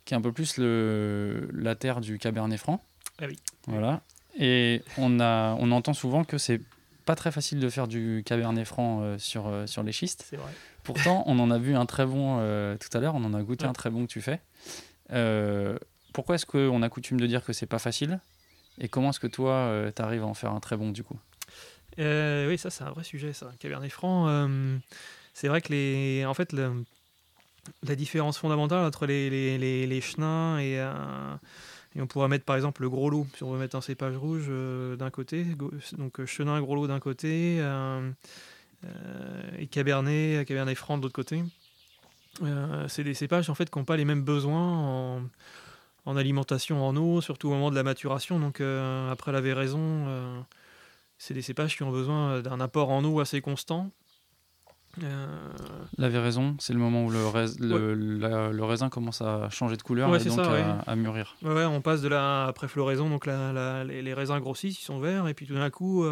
qui est un peu plus le, la terre du Cabernet Franc. Ah oui. Voilà. Et on, a, on entend souvent que c'est pas très facile de faire du Cabernet Franc euh, sur, euh, sur les schistes. C'est vrai. Pourtant, on en a vu un très bon euh, tout à l'heure, on en a goûté Ouais. un très bon que tu fais. Pourquoi est-ce qu'on a coutume de dire que c'est pas facile? Et comment est-ce que toi, tu arrives à en faire un très bon du coup? Oui, ça c'est un vrai sujet, ça. Cabernet Franc, c'est vrai que les, en fait, le- la différence fondamentale entre les, les, les, les chenins et, et on pourrait mettre par exemple le gros lot, si on veut mettre un cépage rouge euh, d'un côté, donc euh, chenin, gros lot d'un côté, euh, et cabernet, cabernet franc de l'autre côté. C'est des cépages en fait qui n'ont pas les mêmes besoins en, en alimentation en eau, surtout au moment de la maturation. Donc après la véraison, c'est des cépages qui ont besoin d'un apport en eau assez constant. La raison, c'est le moment où le, le, raisin commence à changer de couleur et donc à, mûrir. Ouais, on passe de la pré-floraison, donc les, raisins grossissent, ils sont verts, et puis tout d'un coup,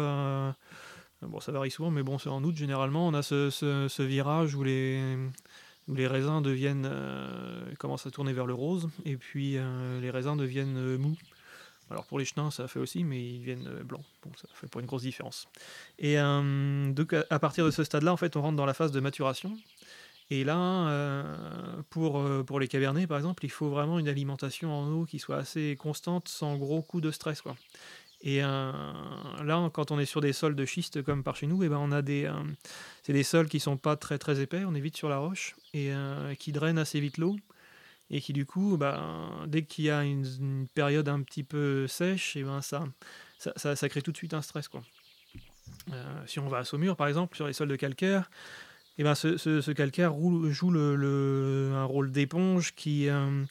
bon, ça varie souvent, mais bon, c'est en août généralement, on a ce, virage où les, les raisins deviennent, commencent à tourner vers le rose, et puis les raisins deviennent mous. Alors pour les chenins, ça fait aussi, mais ils viennent euh, blancs. Bon, ça fait pas une grosse différence. Et euh, donc à partir de ce stade-là, en fait, on rentre dans la phase de maturation. Et là, euh, pour, pour les cabernets, par exemple, il faut vraiment une alimentation en eau qui soit assez constante, sans gros coups de stress. Quoi. Et là, quand on est sur des sols de schiste comme par chez nous, et eh ben on a des, c'est des sols qui sont pas très très épais, on est vite sur la roche et qui drainent assez vite l'eau et qui du coup, bah, dès qu'il y a une, période un petit peu sèche, et ben ça, ça, crée tout de suite un stress. Euh, si on va à Saumur, par exemple, sur les sols de calcaire, et ben ce, calcaire joue un rôle d'éponge qui, euh,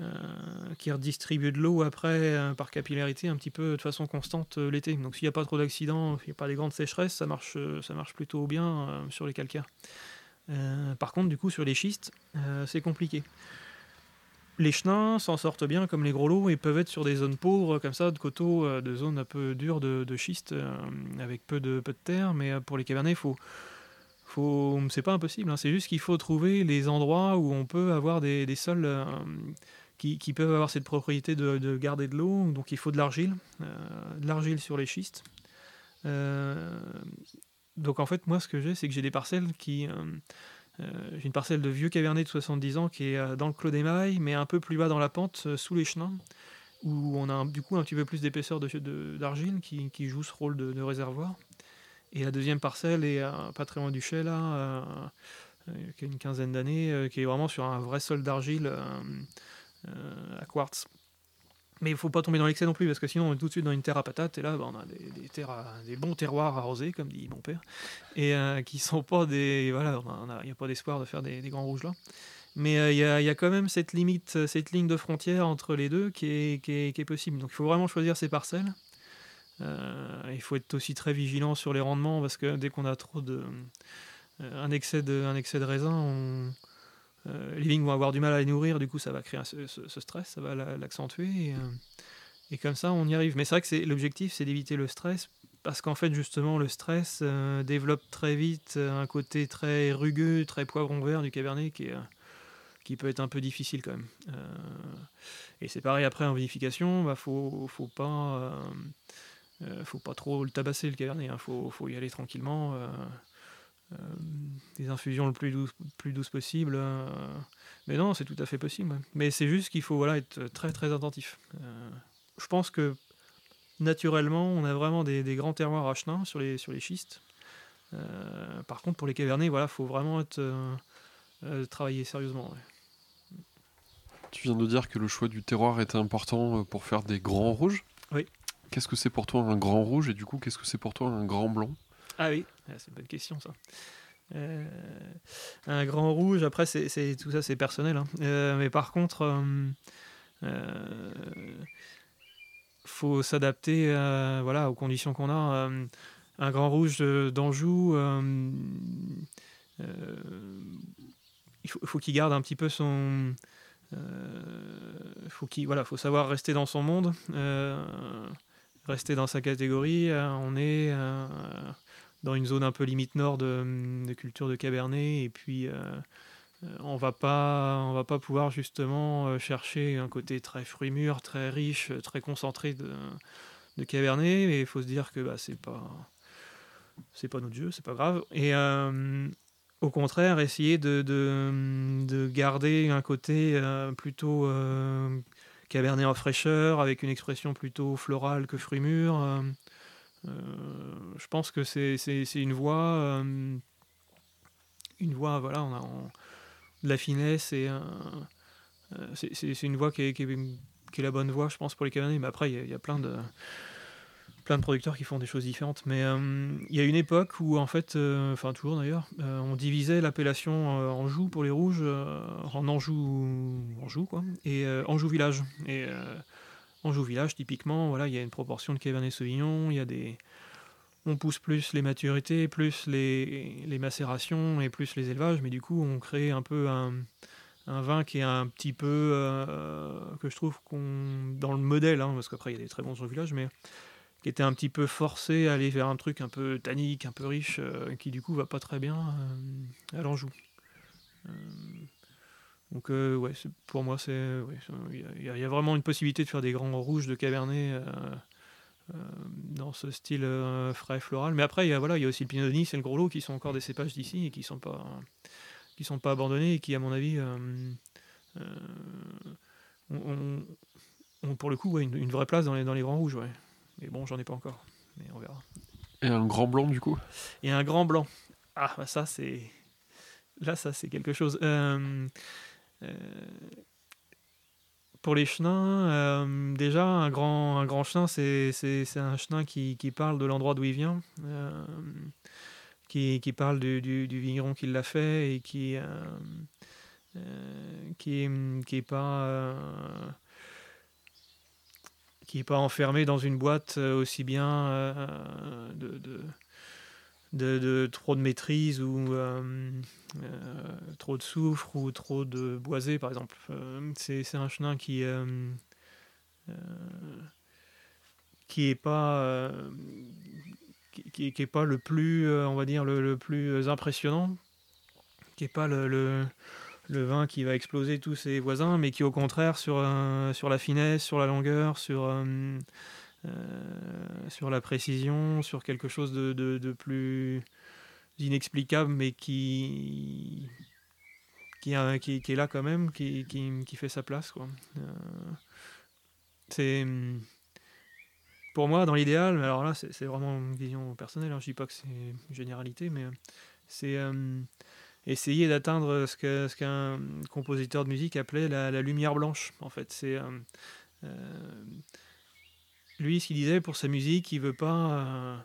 euh, qui redistribue de l'eau après par capillarité un petit peu de façon constante l'été. Donc s'il n'y a pas trop d'accidents, s'il n'y a pas des grandes sécheresses, ça marche, ça marche plutôt bien sur les calcaires. par contre, du coup, sur les schistes, c'est compliqué les chenins s'en sortent bien comme les gros lots et peuvent être sur des zones pauvres comme ça, de coteaux, euh, de zones un peu dures de, schiste euh, avec peu de, terre. Mais euh, pour les cavernets, faut, faut, c'est pas impossible. Hein. c'est juste qu'il faut trouver les endroits où on peut avoir des, sols qui, peuvent avoir cette propriété de, garder de l'eau. Donc il faut de l'argile, de l'argile sur les schistes. donc en fait, moi, ce que j'ai, c'est que j'ai des parcelles qui j'ai une parcelle de vieux cabernet de 70 ans qui est euh, dans le clos des mailles, mais un peu plus bas dans la pente, euh, sous les chenins, où on a du coup un petit peu plus d'épaisseur d'argile qui, joue ce rôle de, réservoir. Et la deuxième parcelle est pas très loin du chai, là, qui a une quinzaine d'années, qui est vraiment sur un vrai sol d'argile à quartz. Mais il faut pas tomber dans l'excès non plus, parce que sinon on est tout de suite dans une terre à patates, et là bah, on a des, terres des bons terroirs arrosés, comme dit mon père, et euh, qui sont pas des. Voilà, il n'y a, pas d'espoir de faire des, grands rouges là. Mais euh, il y, a, quand même cette limite, cette ligne de frontière entre les deux qui est, qui est, possible. Donc il faut vraiment choisir ses parcelles. Euh, il faut être aussi très vigilant sur les rendements, parce que dès qu'on a trop de. un, excès de un excès de raisin, on euh, les vignes vont avoir du mal à les nourrir, du coup ça va créer ce, stress, ça va l'accentuer. Euh, et, comme ça, on y arrive. Mais c'est vrai que l'objectif, c'est d'éviter le stress, parce qu'en fait, justement, le stress euh, développe très vite un côté très rugueux, très poivron vert du cabernet qui, peut être un peu difficile quand même. et c'est pareil après en vinification, bah, faut, faut pas. trop le tabasser le cabernet, hein. faut, y aller tranquillement. Euh, des infusions le plus douces, plus possible. Euh, mais non, c'est tout à fait possible. Mais c'est juste qu'il faut voilà, être très très attentif. Euh, je pense que naturellement, on a vraiment des, grands terroirs à chenin sur les, sur les schistes. par contre, pour les cavernets, il voilà, faut vraiment être, travailler sérieusement. Tu viens de dire que le choix du terroir était important pour faire des grands rouges. Oui. Qu'est-ce que c'est pour toi un grand rouge et du coup, qu'est-ce que c'est pour toi un grand blanc? Ah oui, ah, c'est une bonne question ça. Euh, un grand rouge, après, c'est, tout ça, c'est personnel. Hein. Euh, mais par contre, euh, faut s'adapter voilà, aux conditions qu'on a. un grand rouge d'Anjou, il faut, faut qu'il garde un petit peu son. faut qu'il, voilà, faut savoir rester dans son monde, rester dans sa catégorie. on est dans une zone un peu limite nord de, culture de Cabernet. Et puis, euh, euh, on va pas, on va pas pouvoir justement euh, chercher un côté très fruit mûr, très riche, très concentré de, Cabernet. Mais il faut se dire que bah, c'est pas, c'est pas notre jeu, c'est pas grave. Et au contraire, essayer de, garder un côté plutôt Cabernet en fraîcheur, avec une expression plutôt florale que fruit mûr. Euh, je pense que c'est une voie, euh, une voie, voilà, de la finesse et euh, c'est une voie qui est, la bonne voie, je pense, pour les Cabernets. Mais après, il y, a plein de producteurs qui font des choses différentes. Mais il y a une époque où, en fait, enfin toujours d'ailleurs, on divisait l'appellation Anjou pour les rouges en Anjou, Anjou quoi, et Anjou village. Anjou Village, typiquement, voilà, il y a une proportion de Cabernet Sauvignon, il y a des, on pousse plus les maturités, plus les, macérations et plus les élevages, mais du coup on crée un peu un, vin qui est un petit peu, euh, que je trouve qu'on, dans le modèle, hein, parce qu'après il y a des très bons village, mais qui était un petit peu forcé à aller vers un truc un peu tannique, un peu riche, euh, qui du coup va pas très bien euh, à l'Anjou. Donc ouais, pour moi, c'est il y, a vraiment une possibilité de faire des grands rouges de Cabernet dans ce style frais floral. Mais après, il y a, voilà, il y a aussi le Pinot Denis et le Gros Lot qui sont encore des cépages d'ici et qui sont pas qui sont pas abandonnés et qui, à mon avis, euh, euh, ont, pour le coup une, vraie place dans les, dans les grands rouges. Ouais. Mais bon, j'en ai pas encore. Mais on verra. Et un grand blanc, du coup? Et un grand blanc. Ah, bah ça, c'est. Là, ça, c'est quelque chose. Euh, pour les chenins, déjà, un grand, un grand chenin, c'est un chenin qui, qui, parle de l'endroit d'où il vient qui, qui parle du, du, vigneron qui l'a fait et qui euh, euh, qui, qui est pas euh, pas enfermé dans une boîte aussi bien de, de, trop de maîtrise ou trop de soufre ou trop de boisé par exemple. c'est un chenin qui qui est pas qui n'est pas le plus, euh, on va dire, le, plus impressionnant, qui n'est pas le, le, vin qui va exploser tous ses voisins, mais qui au contraire sur, sur la finesse, sur la longueur, sur, euh, euh, sur la précision, sur quelque chose de, plus inexplicable, mais qui, qui, est là quand même, qui, qui, fait sa place. Quoi. c'est pour moi, dans l'idéal, alors là, c'est vraiment une vision personnelle, hein, je dis pas que c'est une généralité, mais euh, c'est euh, essayer d'atteindre ce qu'un ce qu'un compositeur de musique appelait la, lumière blanche, en fait. C'est. Euh, lui, ce qu'il disait pour sa musique, il veut pas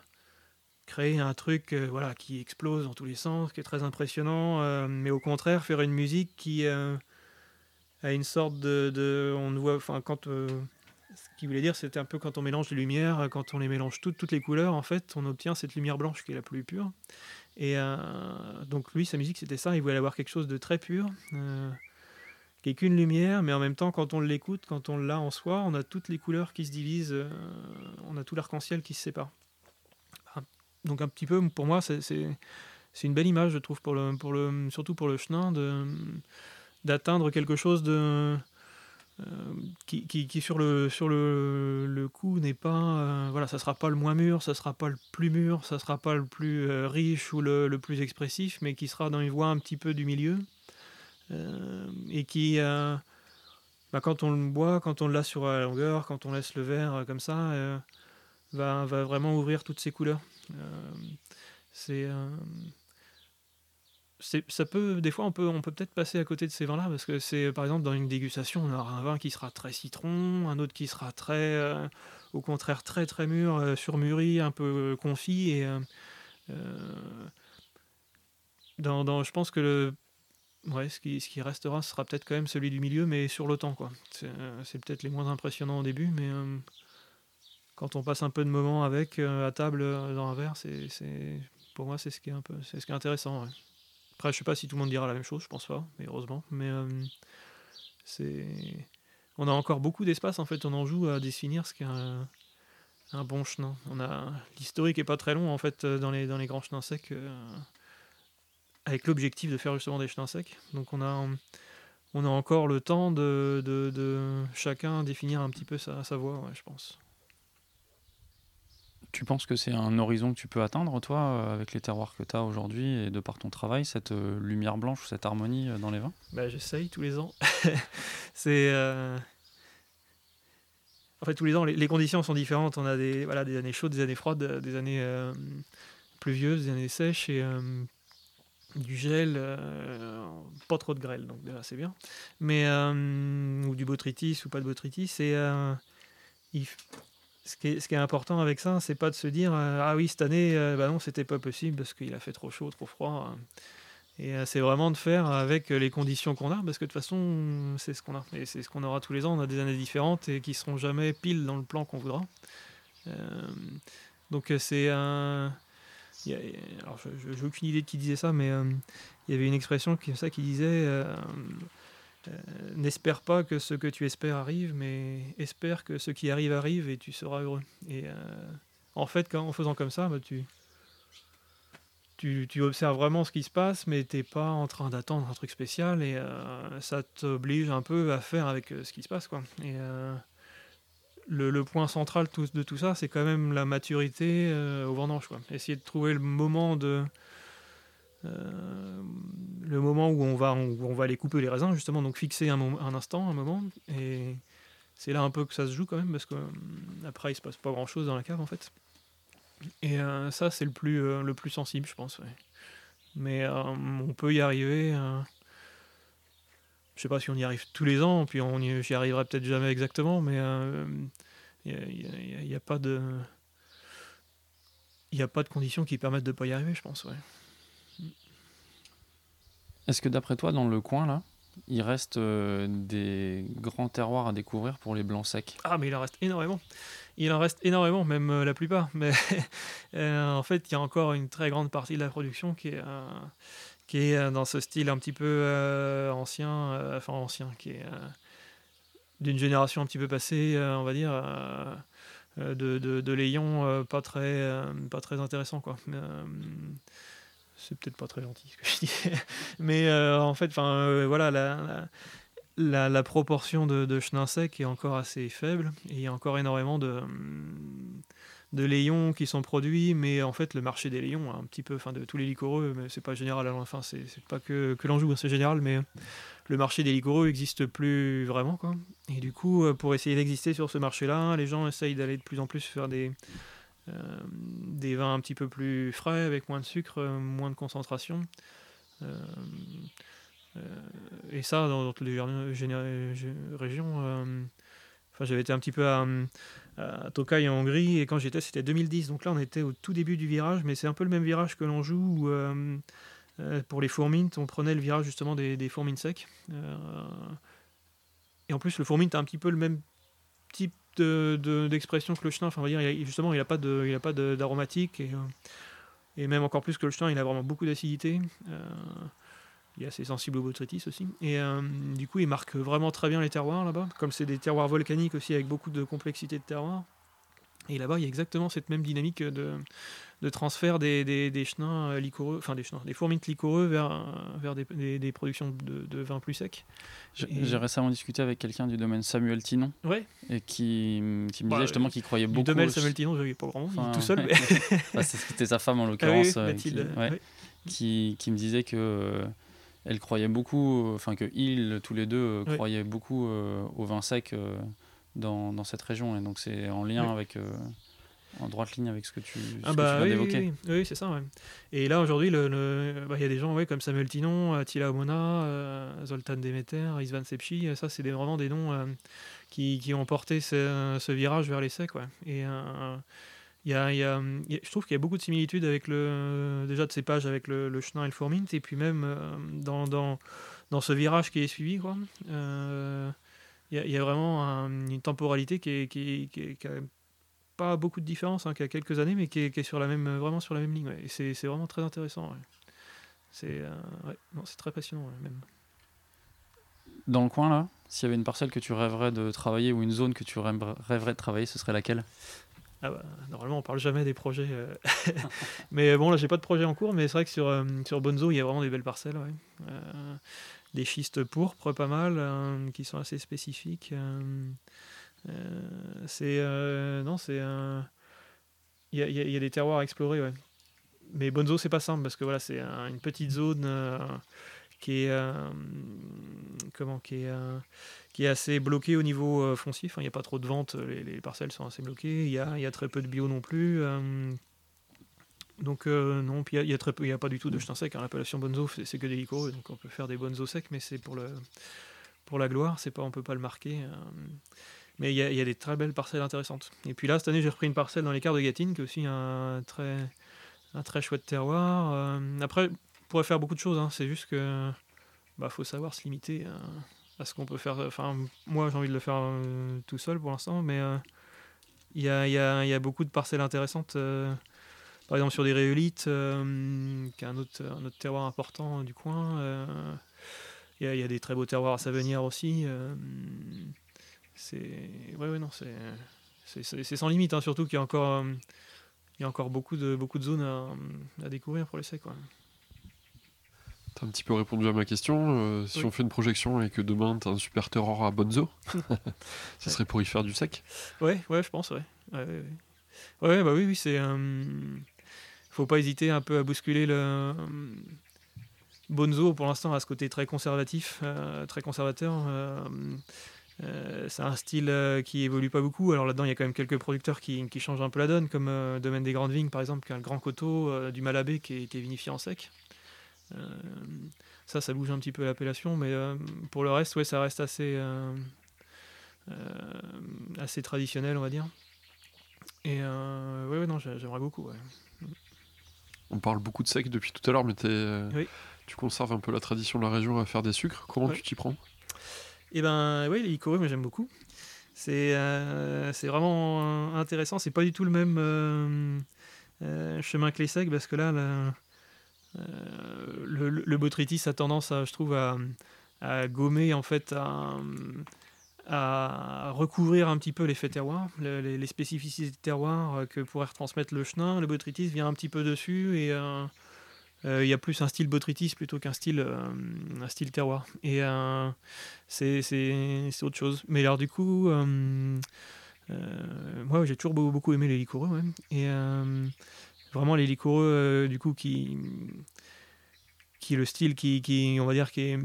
créer un truc voilà, qui explose dans tous les sens, qui est très impressionnant, mais au contraire, faire une musique qui a une sorte de. on voit, enfin, quand ce qu'il voulait dire, c'était un peu quand on mélange les lumières, quand on les mélange toutes, toutes les couleurs, en fait, on obtient cette lumière blanche qui est la plus pure. Et euh, donc lui, sa musique, c'était ça, il voulait avoir quelque chose de très pur, euh, qui est qu'une lumière, mais en même temps, quand on l'écoute, quand on l'a en soi, on a toutes les couleurs qui se divisent, euh, on a tout l'arc-en-ciel qui se sépare. Ah, donc un petit peu, pour moi, c'est une belle image, je trouve, pour le, surtout pour le chenin, d'atteindre quelque chose euh, qui, sur le sur le, coup n'est pas euh, voilà ça sera pas le moins mûr ça sera pas le plus mûr ça sera pas le plus riche ou le, le, plus expressif mais qui sera dans une voie un petit peu du milieu et qui bah, quand on le boit quand on l'a sur la longueur quand on laisse le verre comme ça va, vraiment ouvrir toutes ses couleurs. C'est ça peut des fois on peut on peut peut-être passer à côté de ces vins là parce que c'est par exemple dans une dégustation on aura un vin qui sera très citron un autre qui sera très euh, au contraire très très mûr euh, surmûri un peu confit et euh, dans, je pense que le ouais ce qui, ce qui restera sera peut-être quand même celui du milieu mais sur le temps quoi c'est peut-être les moins impressionnants au début mais quand on passe un peu de moments avec à table dans un verre c'est pour moi c'est ce qui est un peu c'est ce qui est intéressant après, je sais pas si tout le monde dira la même chose, je pense pas, mais heureusement. Mais euh, c'est. On a encore beaucoup d'espace en fait, on en joue à définir ce qu'est un, un bon chenin. On a l'historique est pas très long en fait dans les dans les grands chenins secs, euh, avec l'objectif de faire justement des chenins secs. Donc on a on a encore le temps de, de, de chacun définir un petit peu sa, sa voie, je pense. Tu penses que c'est un horizon que tu peux atteindre, toi, euh, avec les terroirs que tu as aujourd'hui et de par ton travail, cette euh, lumière blanche, cette harmonie euh, dans les vins? Bah, J'essaye tous les ans. <laughs> c'est. En fait, tous les ans, les, conditions sont différentes. On a des, voilà, des années chaudes, des années froides, des années pluvieuses, des années sèches et du gel, pas trop de grêle, donc déjà c'est bien. Mais, ou du botrytis ou pas de botrytis. Et il, ce qui, est, ce qui est important avec ça, c'est pas de se dire euh, ah oui cette année, euh, bah non c'était pas possible parce qu'il a fait trop chaud, trop froid. Et euh, c'est vraiment de faire avec les conditions qu'on a, parce que de toute façon c'est ce qu'on a et c'est ce qu'on aura tous les ans. On a des années différentes et qui seront jamais pile dans le plan qu'on voudra. Donc c'est un. Alors, je n'ai aucune idée de qui disait ça, mais il y avait une expression qui, ça, qui disait N'espère pas que ce que tu espères arrive, mais espère que ce qui arrive arrive et tu seras heureux. Et en fait, en faisant comme ça, bah, tu, observes vraiment ce qui se passe, mais tu n'es pas en train d'attendre un truc spécial et euh, ça t'oblige un peu à faire avec euh, ce qui se passe. Quoi. Euh, le, point central de tout ça, c'est quand même la maturité au vendange. Quoi. Essayer de trouver le moment de. le moment où on, va, on va aller couper les raisins, justement, donc fixer un, un instant, un moment, et c'est là un peu que ça se joue quand même, parce que après il se passe pas grand chose dans la cave en fait. Et euh, ça, c'est le plus, euh, le plus sensible, je pense. Mais euh, on peut y arriver. Je sais pas si on y arrive tous les ans, puis on y, j'y arriverai peut-être jamais exactement, mais il n'y a, a, pas de. Il n'y a pas de conditions qui permettent de ne pas y arriver, je pense. Ouais. Est-ce que d'après toi, dans le coin, là, il reste des grands terroirs à découvrir pour les blancs secs? Ah, mais il en reste énormément. Il en reste énormément, même euh, la plupart. <laughs> Mais euh, en fait, il y a encore une très grande partie de la production qui est, euh, qui est dans ce style un petit peu ancien, enfin ancien, qui est d'une génération un petit peu passée, on va dire. de, de, de pas très pas très intéressant quoi c'est peut-être pas très gentil ce que je dis <laughs> mais en fait enfin voilà la, la, proportion de, de chenin sec est encore assez faible et il y a encore énormément de, de layons qui sont produits, mais en fait le marché des layons, un petit peu, enfin de tous les liquoreux, mais c'est pas général, enfin c'est pas que, que l'Anjou, hein, c'est général, mais le marché des liquoreux n'existe plus vraiment quoi. Et du coup, euh, pour essayer d'exister sur ce marché-là, les gens essayent d'aller de plus en plus faire des euh, des vins un petit peu plus frais avec moins de sucre, moins de concentration. Euh, euh, et ça, dans, toutes les régions. Euh, enfin, j'avais été un petit peu à, à Tokai en Hongrie et quand j'étais, c'était 2010. Donc là, on était au tout début du virage, mais c'est un peu le même virage que l'on joue où, euh, pour les fourmines, on prenait le virage justement des, des fourmines secs. et en plus, le fourmine, a un petit peu le même type d'expression de, que le chenin. Enfin, on va dire, justement, il n'a pas d'aromatique et, même encore plus que le chenin, il a vraiment beaucoup d'acidité. Il est assez sensible au botrytis aussi. Et euh, du coup, il marque vraiment très bien les terroirs là-bas. Comme c'est des terroirs volcaniques aussi, avec beaucoup de complexité de terroirs. Et là-bas, il y a exactement cette même dynamique de, de transfert des, des, des chenins euh, liquoreux, enfin des chenins, des fourmis liquoreux vers, euh, vers des, des, productions de, de, vins plus secs. J'ai récemment discuté avec quelqu'un du domaine Samuel Tinon. Ouais. Et qui, qui me disait bah, justement qu'il croyait beaucoup. Du domaine Samuel Tinon, je pas grand monde, tout seul. Mais... <laughs> C'était sa femme en ah l'occurrence. qui, qui, qui, me disait que elle croyait beaucoup, enfin que ils, tous les deux, euh, croyaient beaucoup euh, au vin sec euh, dans, dans, cette région. Et donc c'est en lien avec, en droite ligne avec ce que tu, ah bah, oui, d'évoquer. Oui, c'est ça. Et là aujourd'hui, il le, bah, y a des gens comme Samuel Tinon, Attila Omona, Zoltan Demeter, Isvan Sepchi. Ça, c'est vraiment des noms qui, qui, ont porté ce, ce, virage vers les secs. Et il y a, je trouve qu'il y a beaucoup de similitudes avec le, déjà de ces pages avec le, Chenin et le Formint, et puis même euh, dans, dans, dans, ce virage qui est suivi. Quoi. Euh, il, y a, vraiment une temporalité qui est, qui, qui, qui pas beaucoup de différence, hein, qui a quelques années, mais qui est, sur la même, vraiment sur la même ligne. Et c'est, c'est vraiment très intéressant. C'est, euh, c'est très passionnant même. Dans le coin là, s'il y avait une parcelle que tu rêverais de travailler ou une zone que tu rêverais de travailler, ce serait laquelle? Ah bah, normalement, on parle jamais des projets. Euh. <laughs> mais bon, là, j'ai pas de projet en cours, mais c'est vrai que sur, euh, Bonzo, il y a vraiment des belles parcelles. Euh, des schistes pourpres, pas mal, qui sont assez spécifiques. c'est. non, c'est. Il y a, y, a, des terroirs à explorer, ouais. Mais Bonzo, c'est pas simple, parce que voilà, c'est une petite zone qui est. comment Qui est qui est assez bloqué au niveau euh, foncier. il n'y a pas trop de ventes, les, parcelles sont assez bloquées. Il y a, très peu de bio non plus. Euh, donc euh, non, puis il y, a, y a pas du tout de chetin sec. Hein. L'appellation bonzo, c'est que des licoreux, donc on peut faire des bonzo secs, mais c'est pour la gloire. Pas, on peut pas le marquer. mais il y, a, des très belles parcelles intéressantes. Et puis là, cette année, j'ai repris une parcelle dans les quarts de Gatine, qui est aussi un très très chouette terroir. après, on pourrait faire beaucoup de choses. Hein. C'est juste que bah faut savoir se limiter à qu'on peut faire. Enfin, moi, j'ai envie de le faire euh, tout seul pour l'instant, mais euh, Il y a, y y a beaucoup de parcelles intéressantes. euh, par exemple, sur des rhéolites, euh, qui est un autre, un autre terroir important du coin. il y, a, des très beaux terroirs à Savenière aussi. c'est. Ouais, ouais, non, c'est. C'est sans limite, hein, surtout qu'il y a encore. il y a encore beaucoup de, beaucoup de zones à, à découvrir pour l'essai. Quoi. T'as un petit peu répondu à ma question. euh, si Oui. on fait une projection et que demain t'as un super terror à Bonzo, <laughs> ce Ouais. serait pour y faire du sec. Ouais, ouais, je pense, ouais. Ouais, ouais, ouais. Ouais, bah oui, oui, c'est. euh, faut pas hésiter un peu à bousculer le. euh, Bonzo, pour l'instant, a ce côté très conservatif, très conservateur. euh, c'est un style euh, qui évolue pas beaucoup. Alors là-dedans, il y a quand même quelques producteurs qui, qui changent un peu la donne, comme euh, Domaine des Grandes Vignes, par exemple, qui a le Grand Coteau du Malabé qui qui est vinifié en sec. Euh, ça, ça bouge un petit peu l'appellation, mais euh, pour le reste, ouais, ça reste assez, euh, assez traditionnel, on va dire. Et ouais, ouais, non, j'ai- j'aimerais beaucoup. Ouais. On parle beaucoup de sec depuis tout à l'heure, mais Oui. tu conserves un peu la tradition de la région à faire des sucres. Comment Ouais. tu t'y prends? Et ben, oui, les liquoreux, moi j'aime beaucoup. C'est euh, vraiment intéressant. C'est pas du tout le même euh, euh, chemin que les secs parce que là, euh, le, le- le botrytis a tendance, à, je trouve, à, gommer en fait, à, recouvrir un petit peu l'effet terroir, le- les, spécificités terroir euh, que pourrait retransmettre le chenin. Le botrytis vient un petit peu dessus et euh, euh, il y a plus un style botrytis plutôt qu'un style, euh, un style terroir. Et euh, c'est autre chose. Mais alors du coup, euh, euh, moi j'ai toujours beau- beaucoup aimé les euh, vraiment les liquoreux euh, du coup qui qui est le style qui, qui on va dire qui est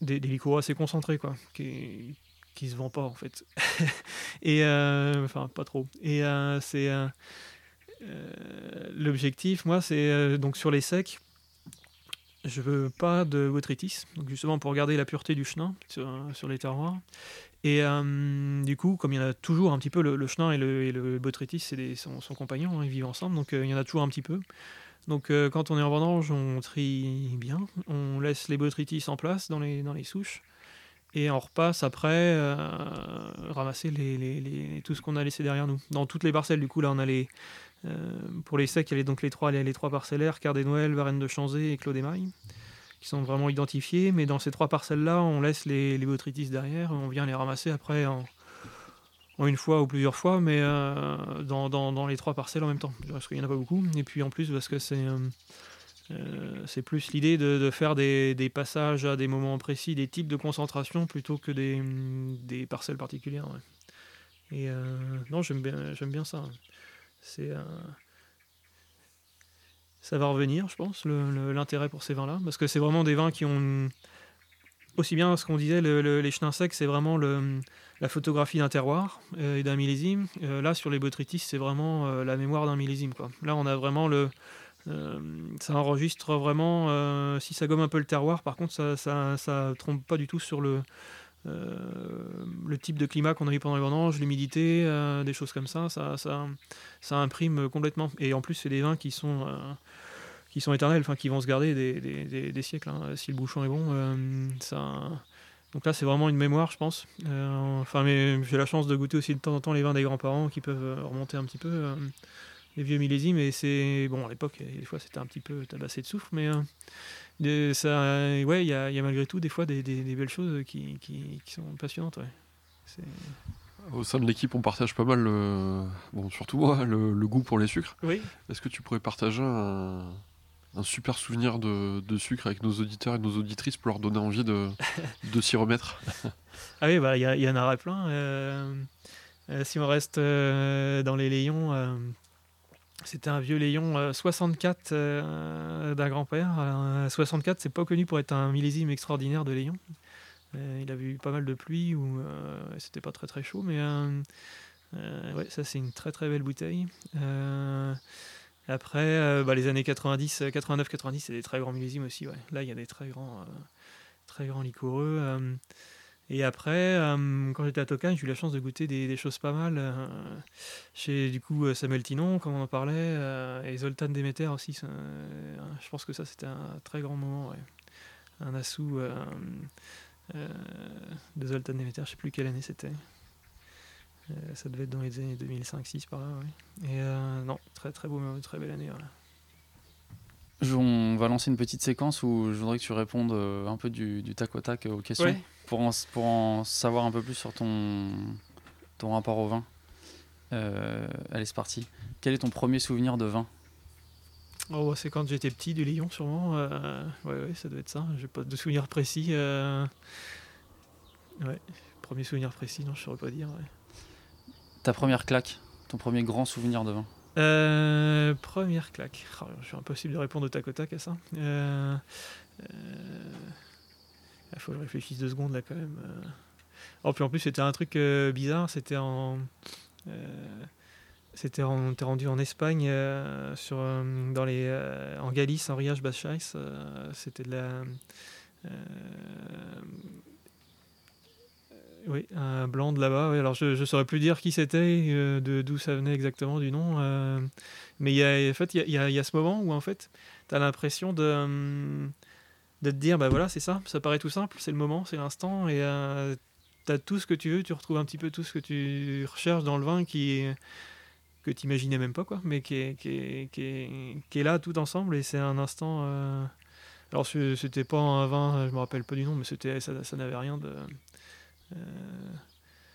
des, des assez concentrés quoi, qui qui se vend pas en fait. <laughs> et euh, enfin pas trop. Et euh, c'est l'objectif, moi, c'est donc sur les secs. Je veux pas de botrytis, donc justement pour garder la pureté du chenin sur, sur les terroirs. Et euh, du coup, comme il y en a toujours un petit peu, le, chenin et le, et le botrytis, c'est son, compagnon, hein, ils vivent ensemble, donc euh, il y en a toujours un petit peu. Donc euh, quand on est en vendange, on trie bien, on laisse les botrytis en place dans les, souches, et on repasse après ramasser tout ce qu'on a laissé derrière nous. Dans toutes les parcelles, du coup, là, on a les, pour les secs, il y a les- trois, les, trois parcellaires, Quart des Noël, Varennes de Chanzé et Clos des Mailles, qui sont vraiment identifiés. Mais dans ces trois parcelles-là, on laisse les, les derrière, on vient les ramasser après en, une fois ou plusieurs fois, mais euh, dans, les trois parcelles en même temps, parce qu'il n'y en a pas beaucoup. Et puis en plus, parce que c'est euh, euh, c'est plus l'idée de, faire des, passages à des moments précis, des types de concentration, plutôt que des, parcelles particulières. Et non, j'aime bien, j'aime bien ça. C'est euh, ça va revenir, je pense, l'intérêt pour ces vins-là, parce que c'est vraiment des vins qui ont aussi bien ce qu'on disait, le- le- les chenins secs, c'est vraiment la photographie d'un terroir euh, et d'un millésime. Euh, là, sur les botrytis, c'est vraiment euh, la mémoire d'un millésime. Là, on a vraiment le, ça enregistre vraiment. si ça gomme un peu le terroir, par contre, ça, ça, ça trompe pas du tout sur le, le type de climat qu'on a eu pendant les vendanges, l'humidité, euh, des choses comme ça. Ça, ça, ça imprime complètement. Et en plus, c'est des vins qui sont, euh, qui sont éternels, enfin, qui vont se garder des, des- des- siècles. hein. Si le bouchon est bon, euh, ça. Donc là, c'est vraiment une mémoire, je pense. Euh, enfin, mais j'ai la chance de goûter aussi de temps en temps les vins des grands-parents qui peuvent euh, remonter un petit peu. euh, les vieux millésimes et c'est bon à l'époque des fois c'était un petit peu tabassé de soufre mais euh, de- ça ouais il y a, y malgré tout des fois des, des- des belles choses qui, qui- qui sont passionnantes ouais. Au sein de l'équipe, on partage pas mal, le... bon, surtout moi, le, le goût pour les sucres. oui Est-ce que tu pourrais partager un, un super souvenir de, de sucre avec nos auditeurs et nos auditrices pour leur donner envie de, <laughs> de s'y remettre? Ah oui bah il y, a- il y en aura plein euh, euh, si on reste euh, dans les euh, c'était un vieux euh, 64 euh, d'un grand-père. Alors, euh, 64, c'est pas connu pour être un millésime extraordinaire de. Euh, il avait eu pas mal de pluie ou euh, c'était pas très très chaud, mais euh, euh, ouais, ça c'est une très très belle bouteille. Euh, après, euh, bah, les années 90, 89, 90, c'est des très grands millésimes aussi. Là, il y a des très grands, euh, très grands. Et après, euh, quand j'étais à Tocagne, j'ai eu la chance de goûter des, choses pas mal. euh, chez du coup euh, Samuel Tinon, comme on en parlait, et Zoltan Demeter aussi. je pense que ça c'était un très grand moment. Un assou de Zoltan Demeter, je sais plus quelle année c'était. Ça devait être dans les années 2005-6 par là. Et non, très très beau, très belle année. voilà. On va lancer une petite séquence où je voudrais que tu répondes euh, un peu du, du tac au tac euh, aux questions Ouais. pour, en, pour en savoir un peu plus sur ton, ton rapport au vin. Euh, allez, c'est parti. Quel est ton premier souvenir de vin? Oh, c'est quand j'étais petit du Lyon, sûrement. euh, ouais, ouais, ça doit être ça. J'ai pas de souvenir précis. euh, Ouais, premier souvenir précis, non, je saurais pas dire. ouais. Ta première claque Ton premier grand souvenir de vin? Euh, première claque. Oh, je suis impossible de répondre au tac au tac à ça. Euh, Il faut que je réfléchisse deux secondes là quand même. euh. Oh, en plus, c'était un truc euh, bizarre. C'était en. euh, C'était on était rendu en Espagne, euh, sur, euh, dans les, euh, en Galice, en Riage Baixais. euh, C'était de la. Euh, oui, un blanc de là-bas. Alors je ne saurais plus dire qui c'était, euh, d'où ça venait exactement du nom. euh, mais y a, en fait, il y a, ce moment où en fait, tu as l'impression de, hum, de te dire, bah voilà, c'est ça, ça paraît tout simple, c'est le moment, c'est l'instant, et tu as tout ce que tu veux, tu retrouves un petit peu tout ce que tu recherches dans le vin que tu imaginais même pas, quoi, mais qui est, qui, est, qui, est, là tout ensemble, et c'est un instant... euh, alors c'était pas un vin, je me rappelle pas du nom, mais ça n'avait rien de... euh,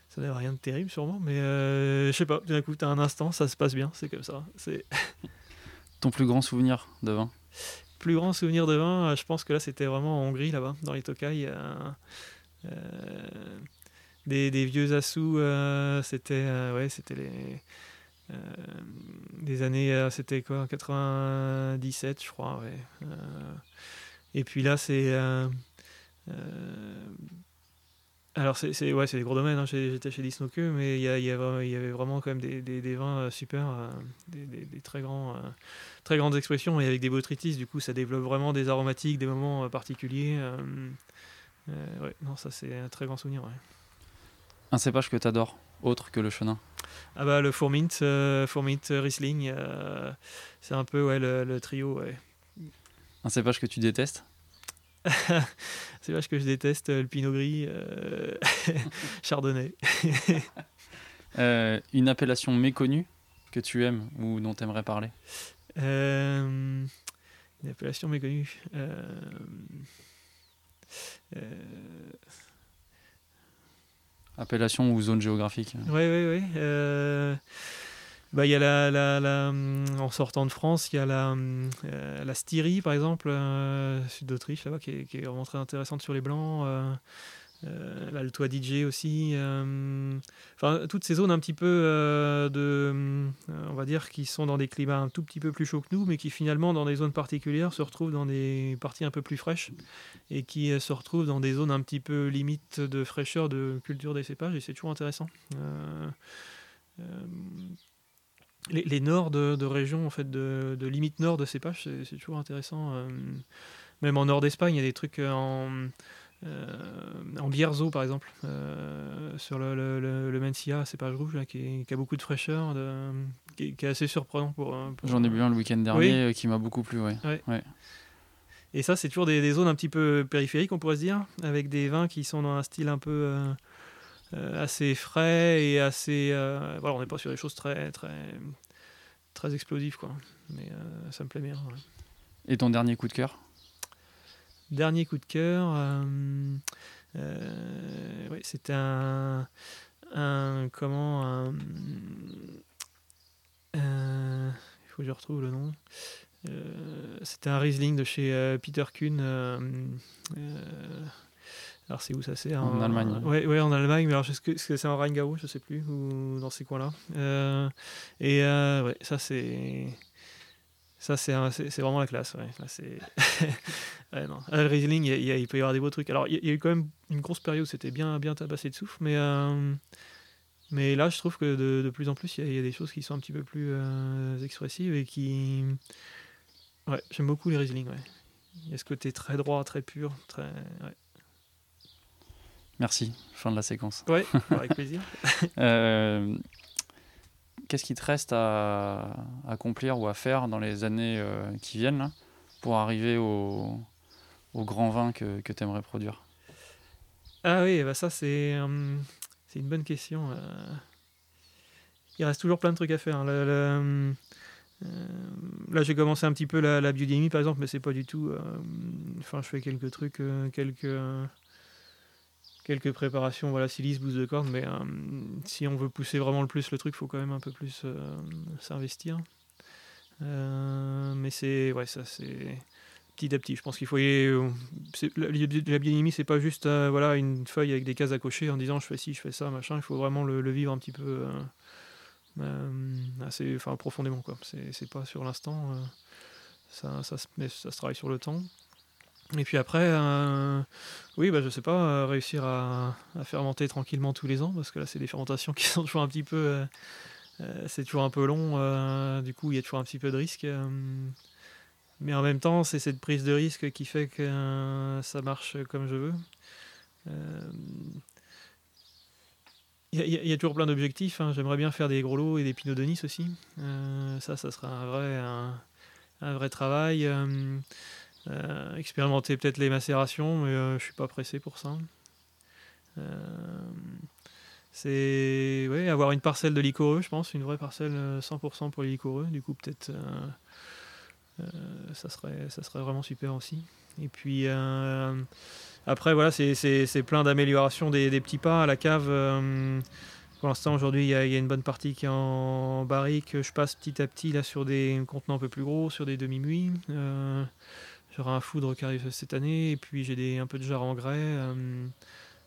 ça n'avait rien de terrible sûrement, mais euh, je sais pas, tout d'un coup, t'as un instant, ça se passe bien, c'est comme ça. C'est <laughs> Ton plus grand souvenir de vin? Plus grand souvenir de vin, euh, je pense que là c'était vraiment en Hongrie là-bas, dans les Tokai. des, des vieux assous, euh, c'était euh, ouais, c'était les euh, des années, c'était quoi, 97 je crois, ouais. Et puis là c'est alors c'est c'est- ouais, c'est des gros domaines, hein, j'étais chez Disnoke, mais il y, a- y, a avait vraiment quand même des, des- des vins euh, super, euh, des, des- très grands... euh, très grandes expressions et avec des botrytis, du coup ça développe vraiment des aromatiques, des moments euh, particuliers. ouais, non, ça c'est un très grand souvenir. ouais. Un cépage que t'adores, autre que le chenin? Ah bah le Fourmint, Fourmint Riesling, c'est un peu ouais, le, le trio. Ouais. Un cépage que tu détestes? <laughs> c'est vache que je déteste euh, le Pinot Gris, euh, <laughs> Chardonnay. <laughs> Euh, Une appellation méconnue que tu aimes ou dont tu aimerais parler? Euh, une appellation méconnue. Appellation ou zone géographique Oui, oui, oui. Bah, y a la, la, la, hum, en sortant de France, il y a la, hum, euh, la Styrie, par exemple, euh, sud d'Autriche, là-bas, qui est, vraiment très intéressante sur les blancs. Euh, euh, l'Alto Adige aussi. euh, toutes ces zones un petit peu de, hum, on va dire, qui sont dans des climats un tout petit peu plus chauds que nous, mais qui finalement, dans des zones particulières, se retrouvent dans des parties un peu plus fraîches et qui se retrouvent dans des zones un petit peu limite de fraîcheur de culture des cépages, et c'est toujours intéressant. Les, les nords de, de régions, en fait, de, de limite nord de cépages, c'est c'est toujours intéressant. euh, même en nord d'Espagne, il y a des trucs euh, en, euh, en Bierzo, par exemple, euh, sur le, le, le, le Mencia, cépage rouge, là, qui, est- qui a beaucoup de fraîcheur, de, qui, est, qui est assez surprenant pour. pour- J'en ai bu un le week-end dernier qui m'a beaucoup plu, ouais. Et ça, c'est toujours des, des zones un petit peu périphériques, on pourrait se dire, avec des vins qui sont dans un style un peu assez frais et assez. euh, voilà, on n'est pas sur des choses très très très explosives, quoi. Mais euh, ça me plaît bien. ouais. Et ton dernier coup de cœur? Dernier coup de cœur, euh, euh, ouais, c'était un, un comment un, euh, il faut que je retrouve le nom. Euh, c'était un Riesling de chez euh, Peter Kuhn. euh, euh, alors c'est où ça c'est En Allemagne. Ouais, ouais, en Allemagne. Mais alors est-ce que c'est en Rheingau, je sais plus, ou dans ces coins-là. Euh, et euh, ouais, ça c'est ça c'est vraiment la classe. Ouais. Là, c'est <laughs> Ouais, non. Euh, Le Riesling, il, peut y avoir des beaux trucs. Alors, il y, a- il y a eu quand même une grosse période où c'était bien, bien tabassé de souffle, mais, euh, mais là, je trouve que de, de plus en plus, il y, a- il y a des choses qui sont un petit peu plus euh, expressives et qui. Ouais, j'aime beaucoup les Riesling, ouais. Il y a ce côté très droit, très pur, très. Ouais, Merci, fin de la séquence. ouais avec <laughs> plaisir. Euh, Qu'est-ce qui te reste à accomplir ou à faire dans les années euh, qui viennent là, pour arriver au, au grand vin que, que tu aimerais produire? Ah oui, bah ça, c'est euh, c'est une bonne question. euh. il reste toujours plein de trucs à faire. Le- le- euh, là, j'ai commencé un petit peu la, la biodynamie, par exemple, mais c'est pas du tout. euh, Enfin, je fais quelques trucs, quelques quelques préparations, voilà, silice, bouse de corne, mais euh, si on veut pousser vraiment le plus le truc, faut quand même un peu plus euh, s'investir. Euh, mais c'est ouais, ça c'est petit à petit. Je pense qu'il faut y la, biodynamie, c'est pas juste voilà une feuille avec des cases à cocher en disant je fais ci, je fais ça, machin. Il faut vraiment le, vivre un petit peu. assez enfin profondément quoi c'est pas sur l'instant ça, ça, ça se travaille sur le temps et puis après euh, oui bah je sais pas euh, réussir à, fermenter tranquillement tous les ans parce que là c'est des fermentations <laughs> qui sont toujours un petit peu euh, euh, c'est toujours un peu long du coup il y a toujours un petit peu de risque mais en même temps c'est cette prise de risque qui fait que ça marche comme je veux il y, a- toujours plein d'objectifs. hein. J'aimerais bien faire des gros lots et des pinots de Nice aussi. Ça, ça sera un vrai, un vrai travail. Euh, euh, expérimenter peut-être les macérations, mais euh, je suis pas pressé pour ça. Euh, c'est avoir une parcelle de liquoreux, je pense, une vraie parcelle euh, 100% pour les liquoreux. Du coup, peut-être euh, euh, ça, serait, ça serait vraiment super aussi. Et puis euh, après, voilà, c'est- plein d'améliorations des, petits pas à la cave. euh, pour l'instant, aujourd'hui, il y, a- une bonne partie qui est en barrique. Je passe petit à petit là sur des contenants un peu plus gros, sur des demi-muits. J'aurai un foudre qui arrive cette année, et puis j'ai des- un peu de jarre en grès. euh,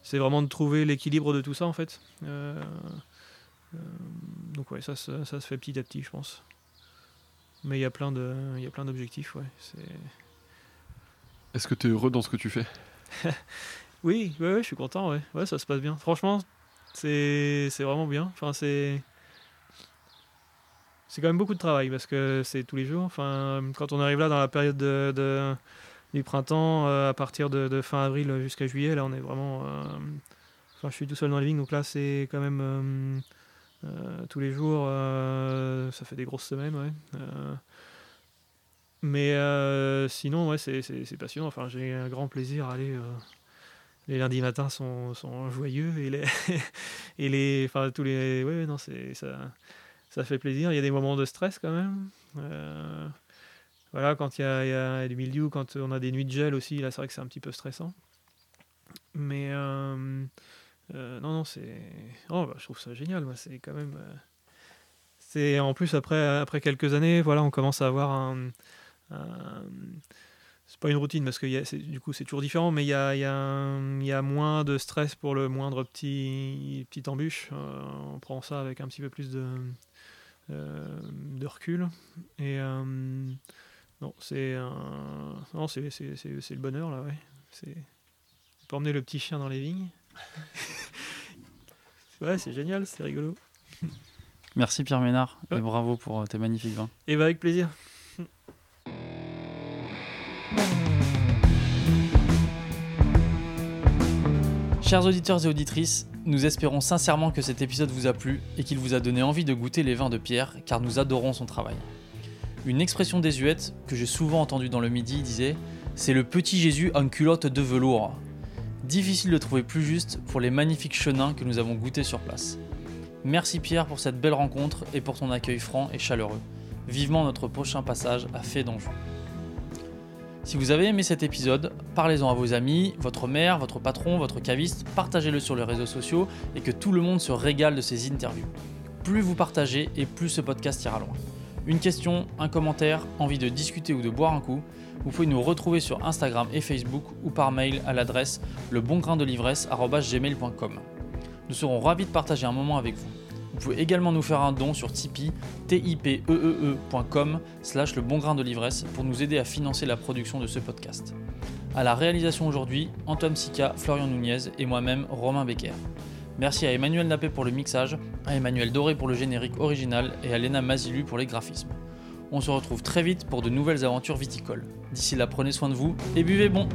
c'est vraiment de trouver l'équilibre de tout ça, en fait. Euh, euh, donc ouais, ça, se- ça se fait petit à petit, je pense. Mais il y a plein d'objectifs, ouais. Est-ce que tu es heureux dans ce que tu fais? <laughs> Oui, ouais, ouais, je suis content, ouais. Ouais, ça se passe bien. Franchement, c'est c'est vraiment bien. Enfin, c'est c'est quand même beaucoup de travail parce que c'est tous les jours. Enfin, quand on arrive là dans la période de, du printemps, euh, à partir de, fin avril jusqu'à juillet, là, on est vraiment. euh, Enfin, je suis tout seul dans les vignes, donc là, c'est quand même euh, tous les jours. ça fait des grosses semaines, mais sinon, ouais, c'est- passionnant. Enfin, j'ai un grand plaisir à aller. les lundis matins sont, sont joyeux et les <laughs> et les enfin tous les non c'est ça ça fait plaisir. Il y a des moments de stress quand même. Euh, voilà quand il y a, du mildiou quand on a des nuits de gel aussi là c'est vrai que c'est un petit peu stressant. Mais euh, euh, non non c'est oh, bah, je trouve ça génial moi c'est quand même c'est en plus après après quelques années voilà on commence à avoir un, c'est pas une routine parce que du coup c'est toujours différent, mais il y a, y, a moins de stress pour le moindre petit, petit embûche. On prend ça avec un petit peu plus de, de recul. Et euh, non, c'est un- non, c'est, c'est, c'est- c'est le bonheur là, ouais. C'est on peut emmener le petit chien dans les vignes. <laughs> ouais, c'est génial, c'est rigolo. Merci Pierre Ménard et bravo pour euh, tes magnifiques vins. Et bah avec plaisir. Chers auditeurs et auditrices, nous espérons sincèrement que cet épisode vous a plu et qu'il vous a donné envie de goûter les vins de Pierre car nous adorons son travail. Une expression désuète que j'ai souvent entendue dans le midi disait C'est le petit Jésus en culotte de velours. Difficile de trouver plus juste pour les magnifiques chenins que nous avons goûtés sur place. Merci Pierre pour cette belle rencontre et pour ton accueil franc et chaleureux. Vivement notre prochain passage à Fée d'Anjou. Si vous avez aimé cet épisode, parlez-en à vos amis, votre mère, votre patron, votre caviste, partagez-le sur les réseaux sociaux et que tout le monde se régale de ces interviews. Plus vous partagez et plus ce podcast ira loin. Une question, un commentaire, envie de discuter ou de boire un coup, vous pouvez nous retrouver sur Instagram et Facebook ou par mail à l'adresse lebongraindel'ivresse.gmail.com. Nous serons ravis de partager un moment avec vous. Vous pouvez également nous faire un don sur Tipeee, tipeee.com slash le bon grain de l'ivresse pour nous aider à financer la production de ce podcast. À la réalisation aujourd'hui, Antoine Sica, Florian Nunez et moi-même, Romain Becker. Merci à Emmanuel Nappé pour le mixage, à Emmanuel Doré pour le générique original et à Léna Mazilu pour les graphismes. On se retrouve très vite pour de nouvelles aventures viticoles. D'ici là, prenez soin de vous et buvez bon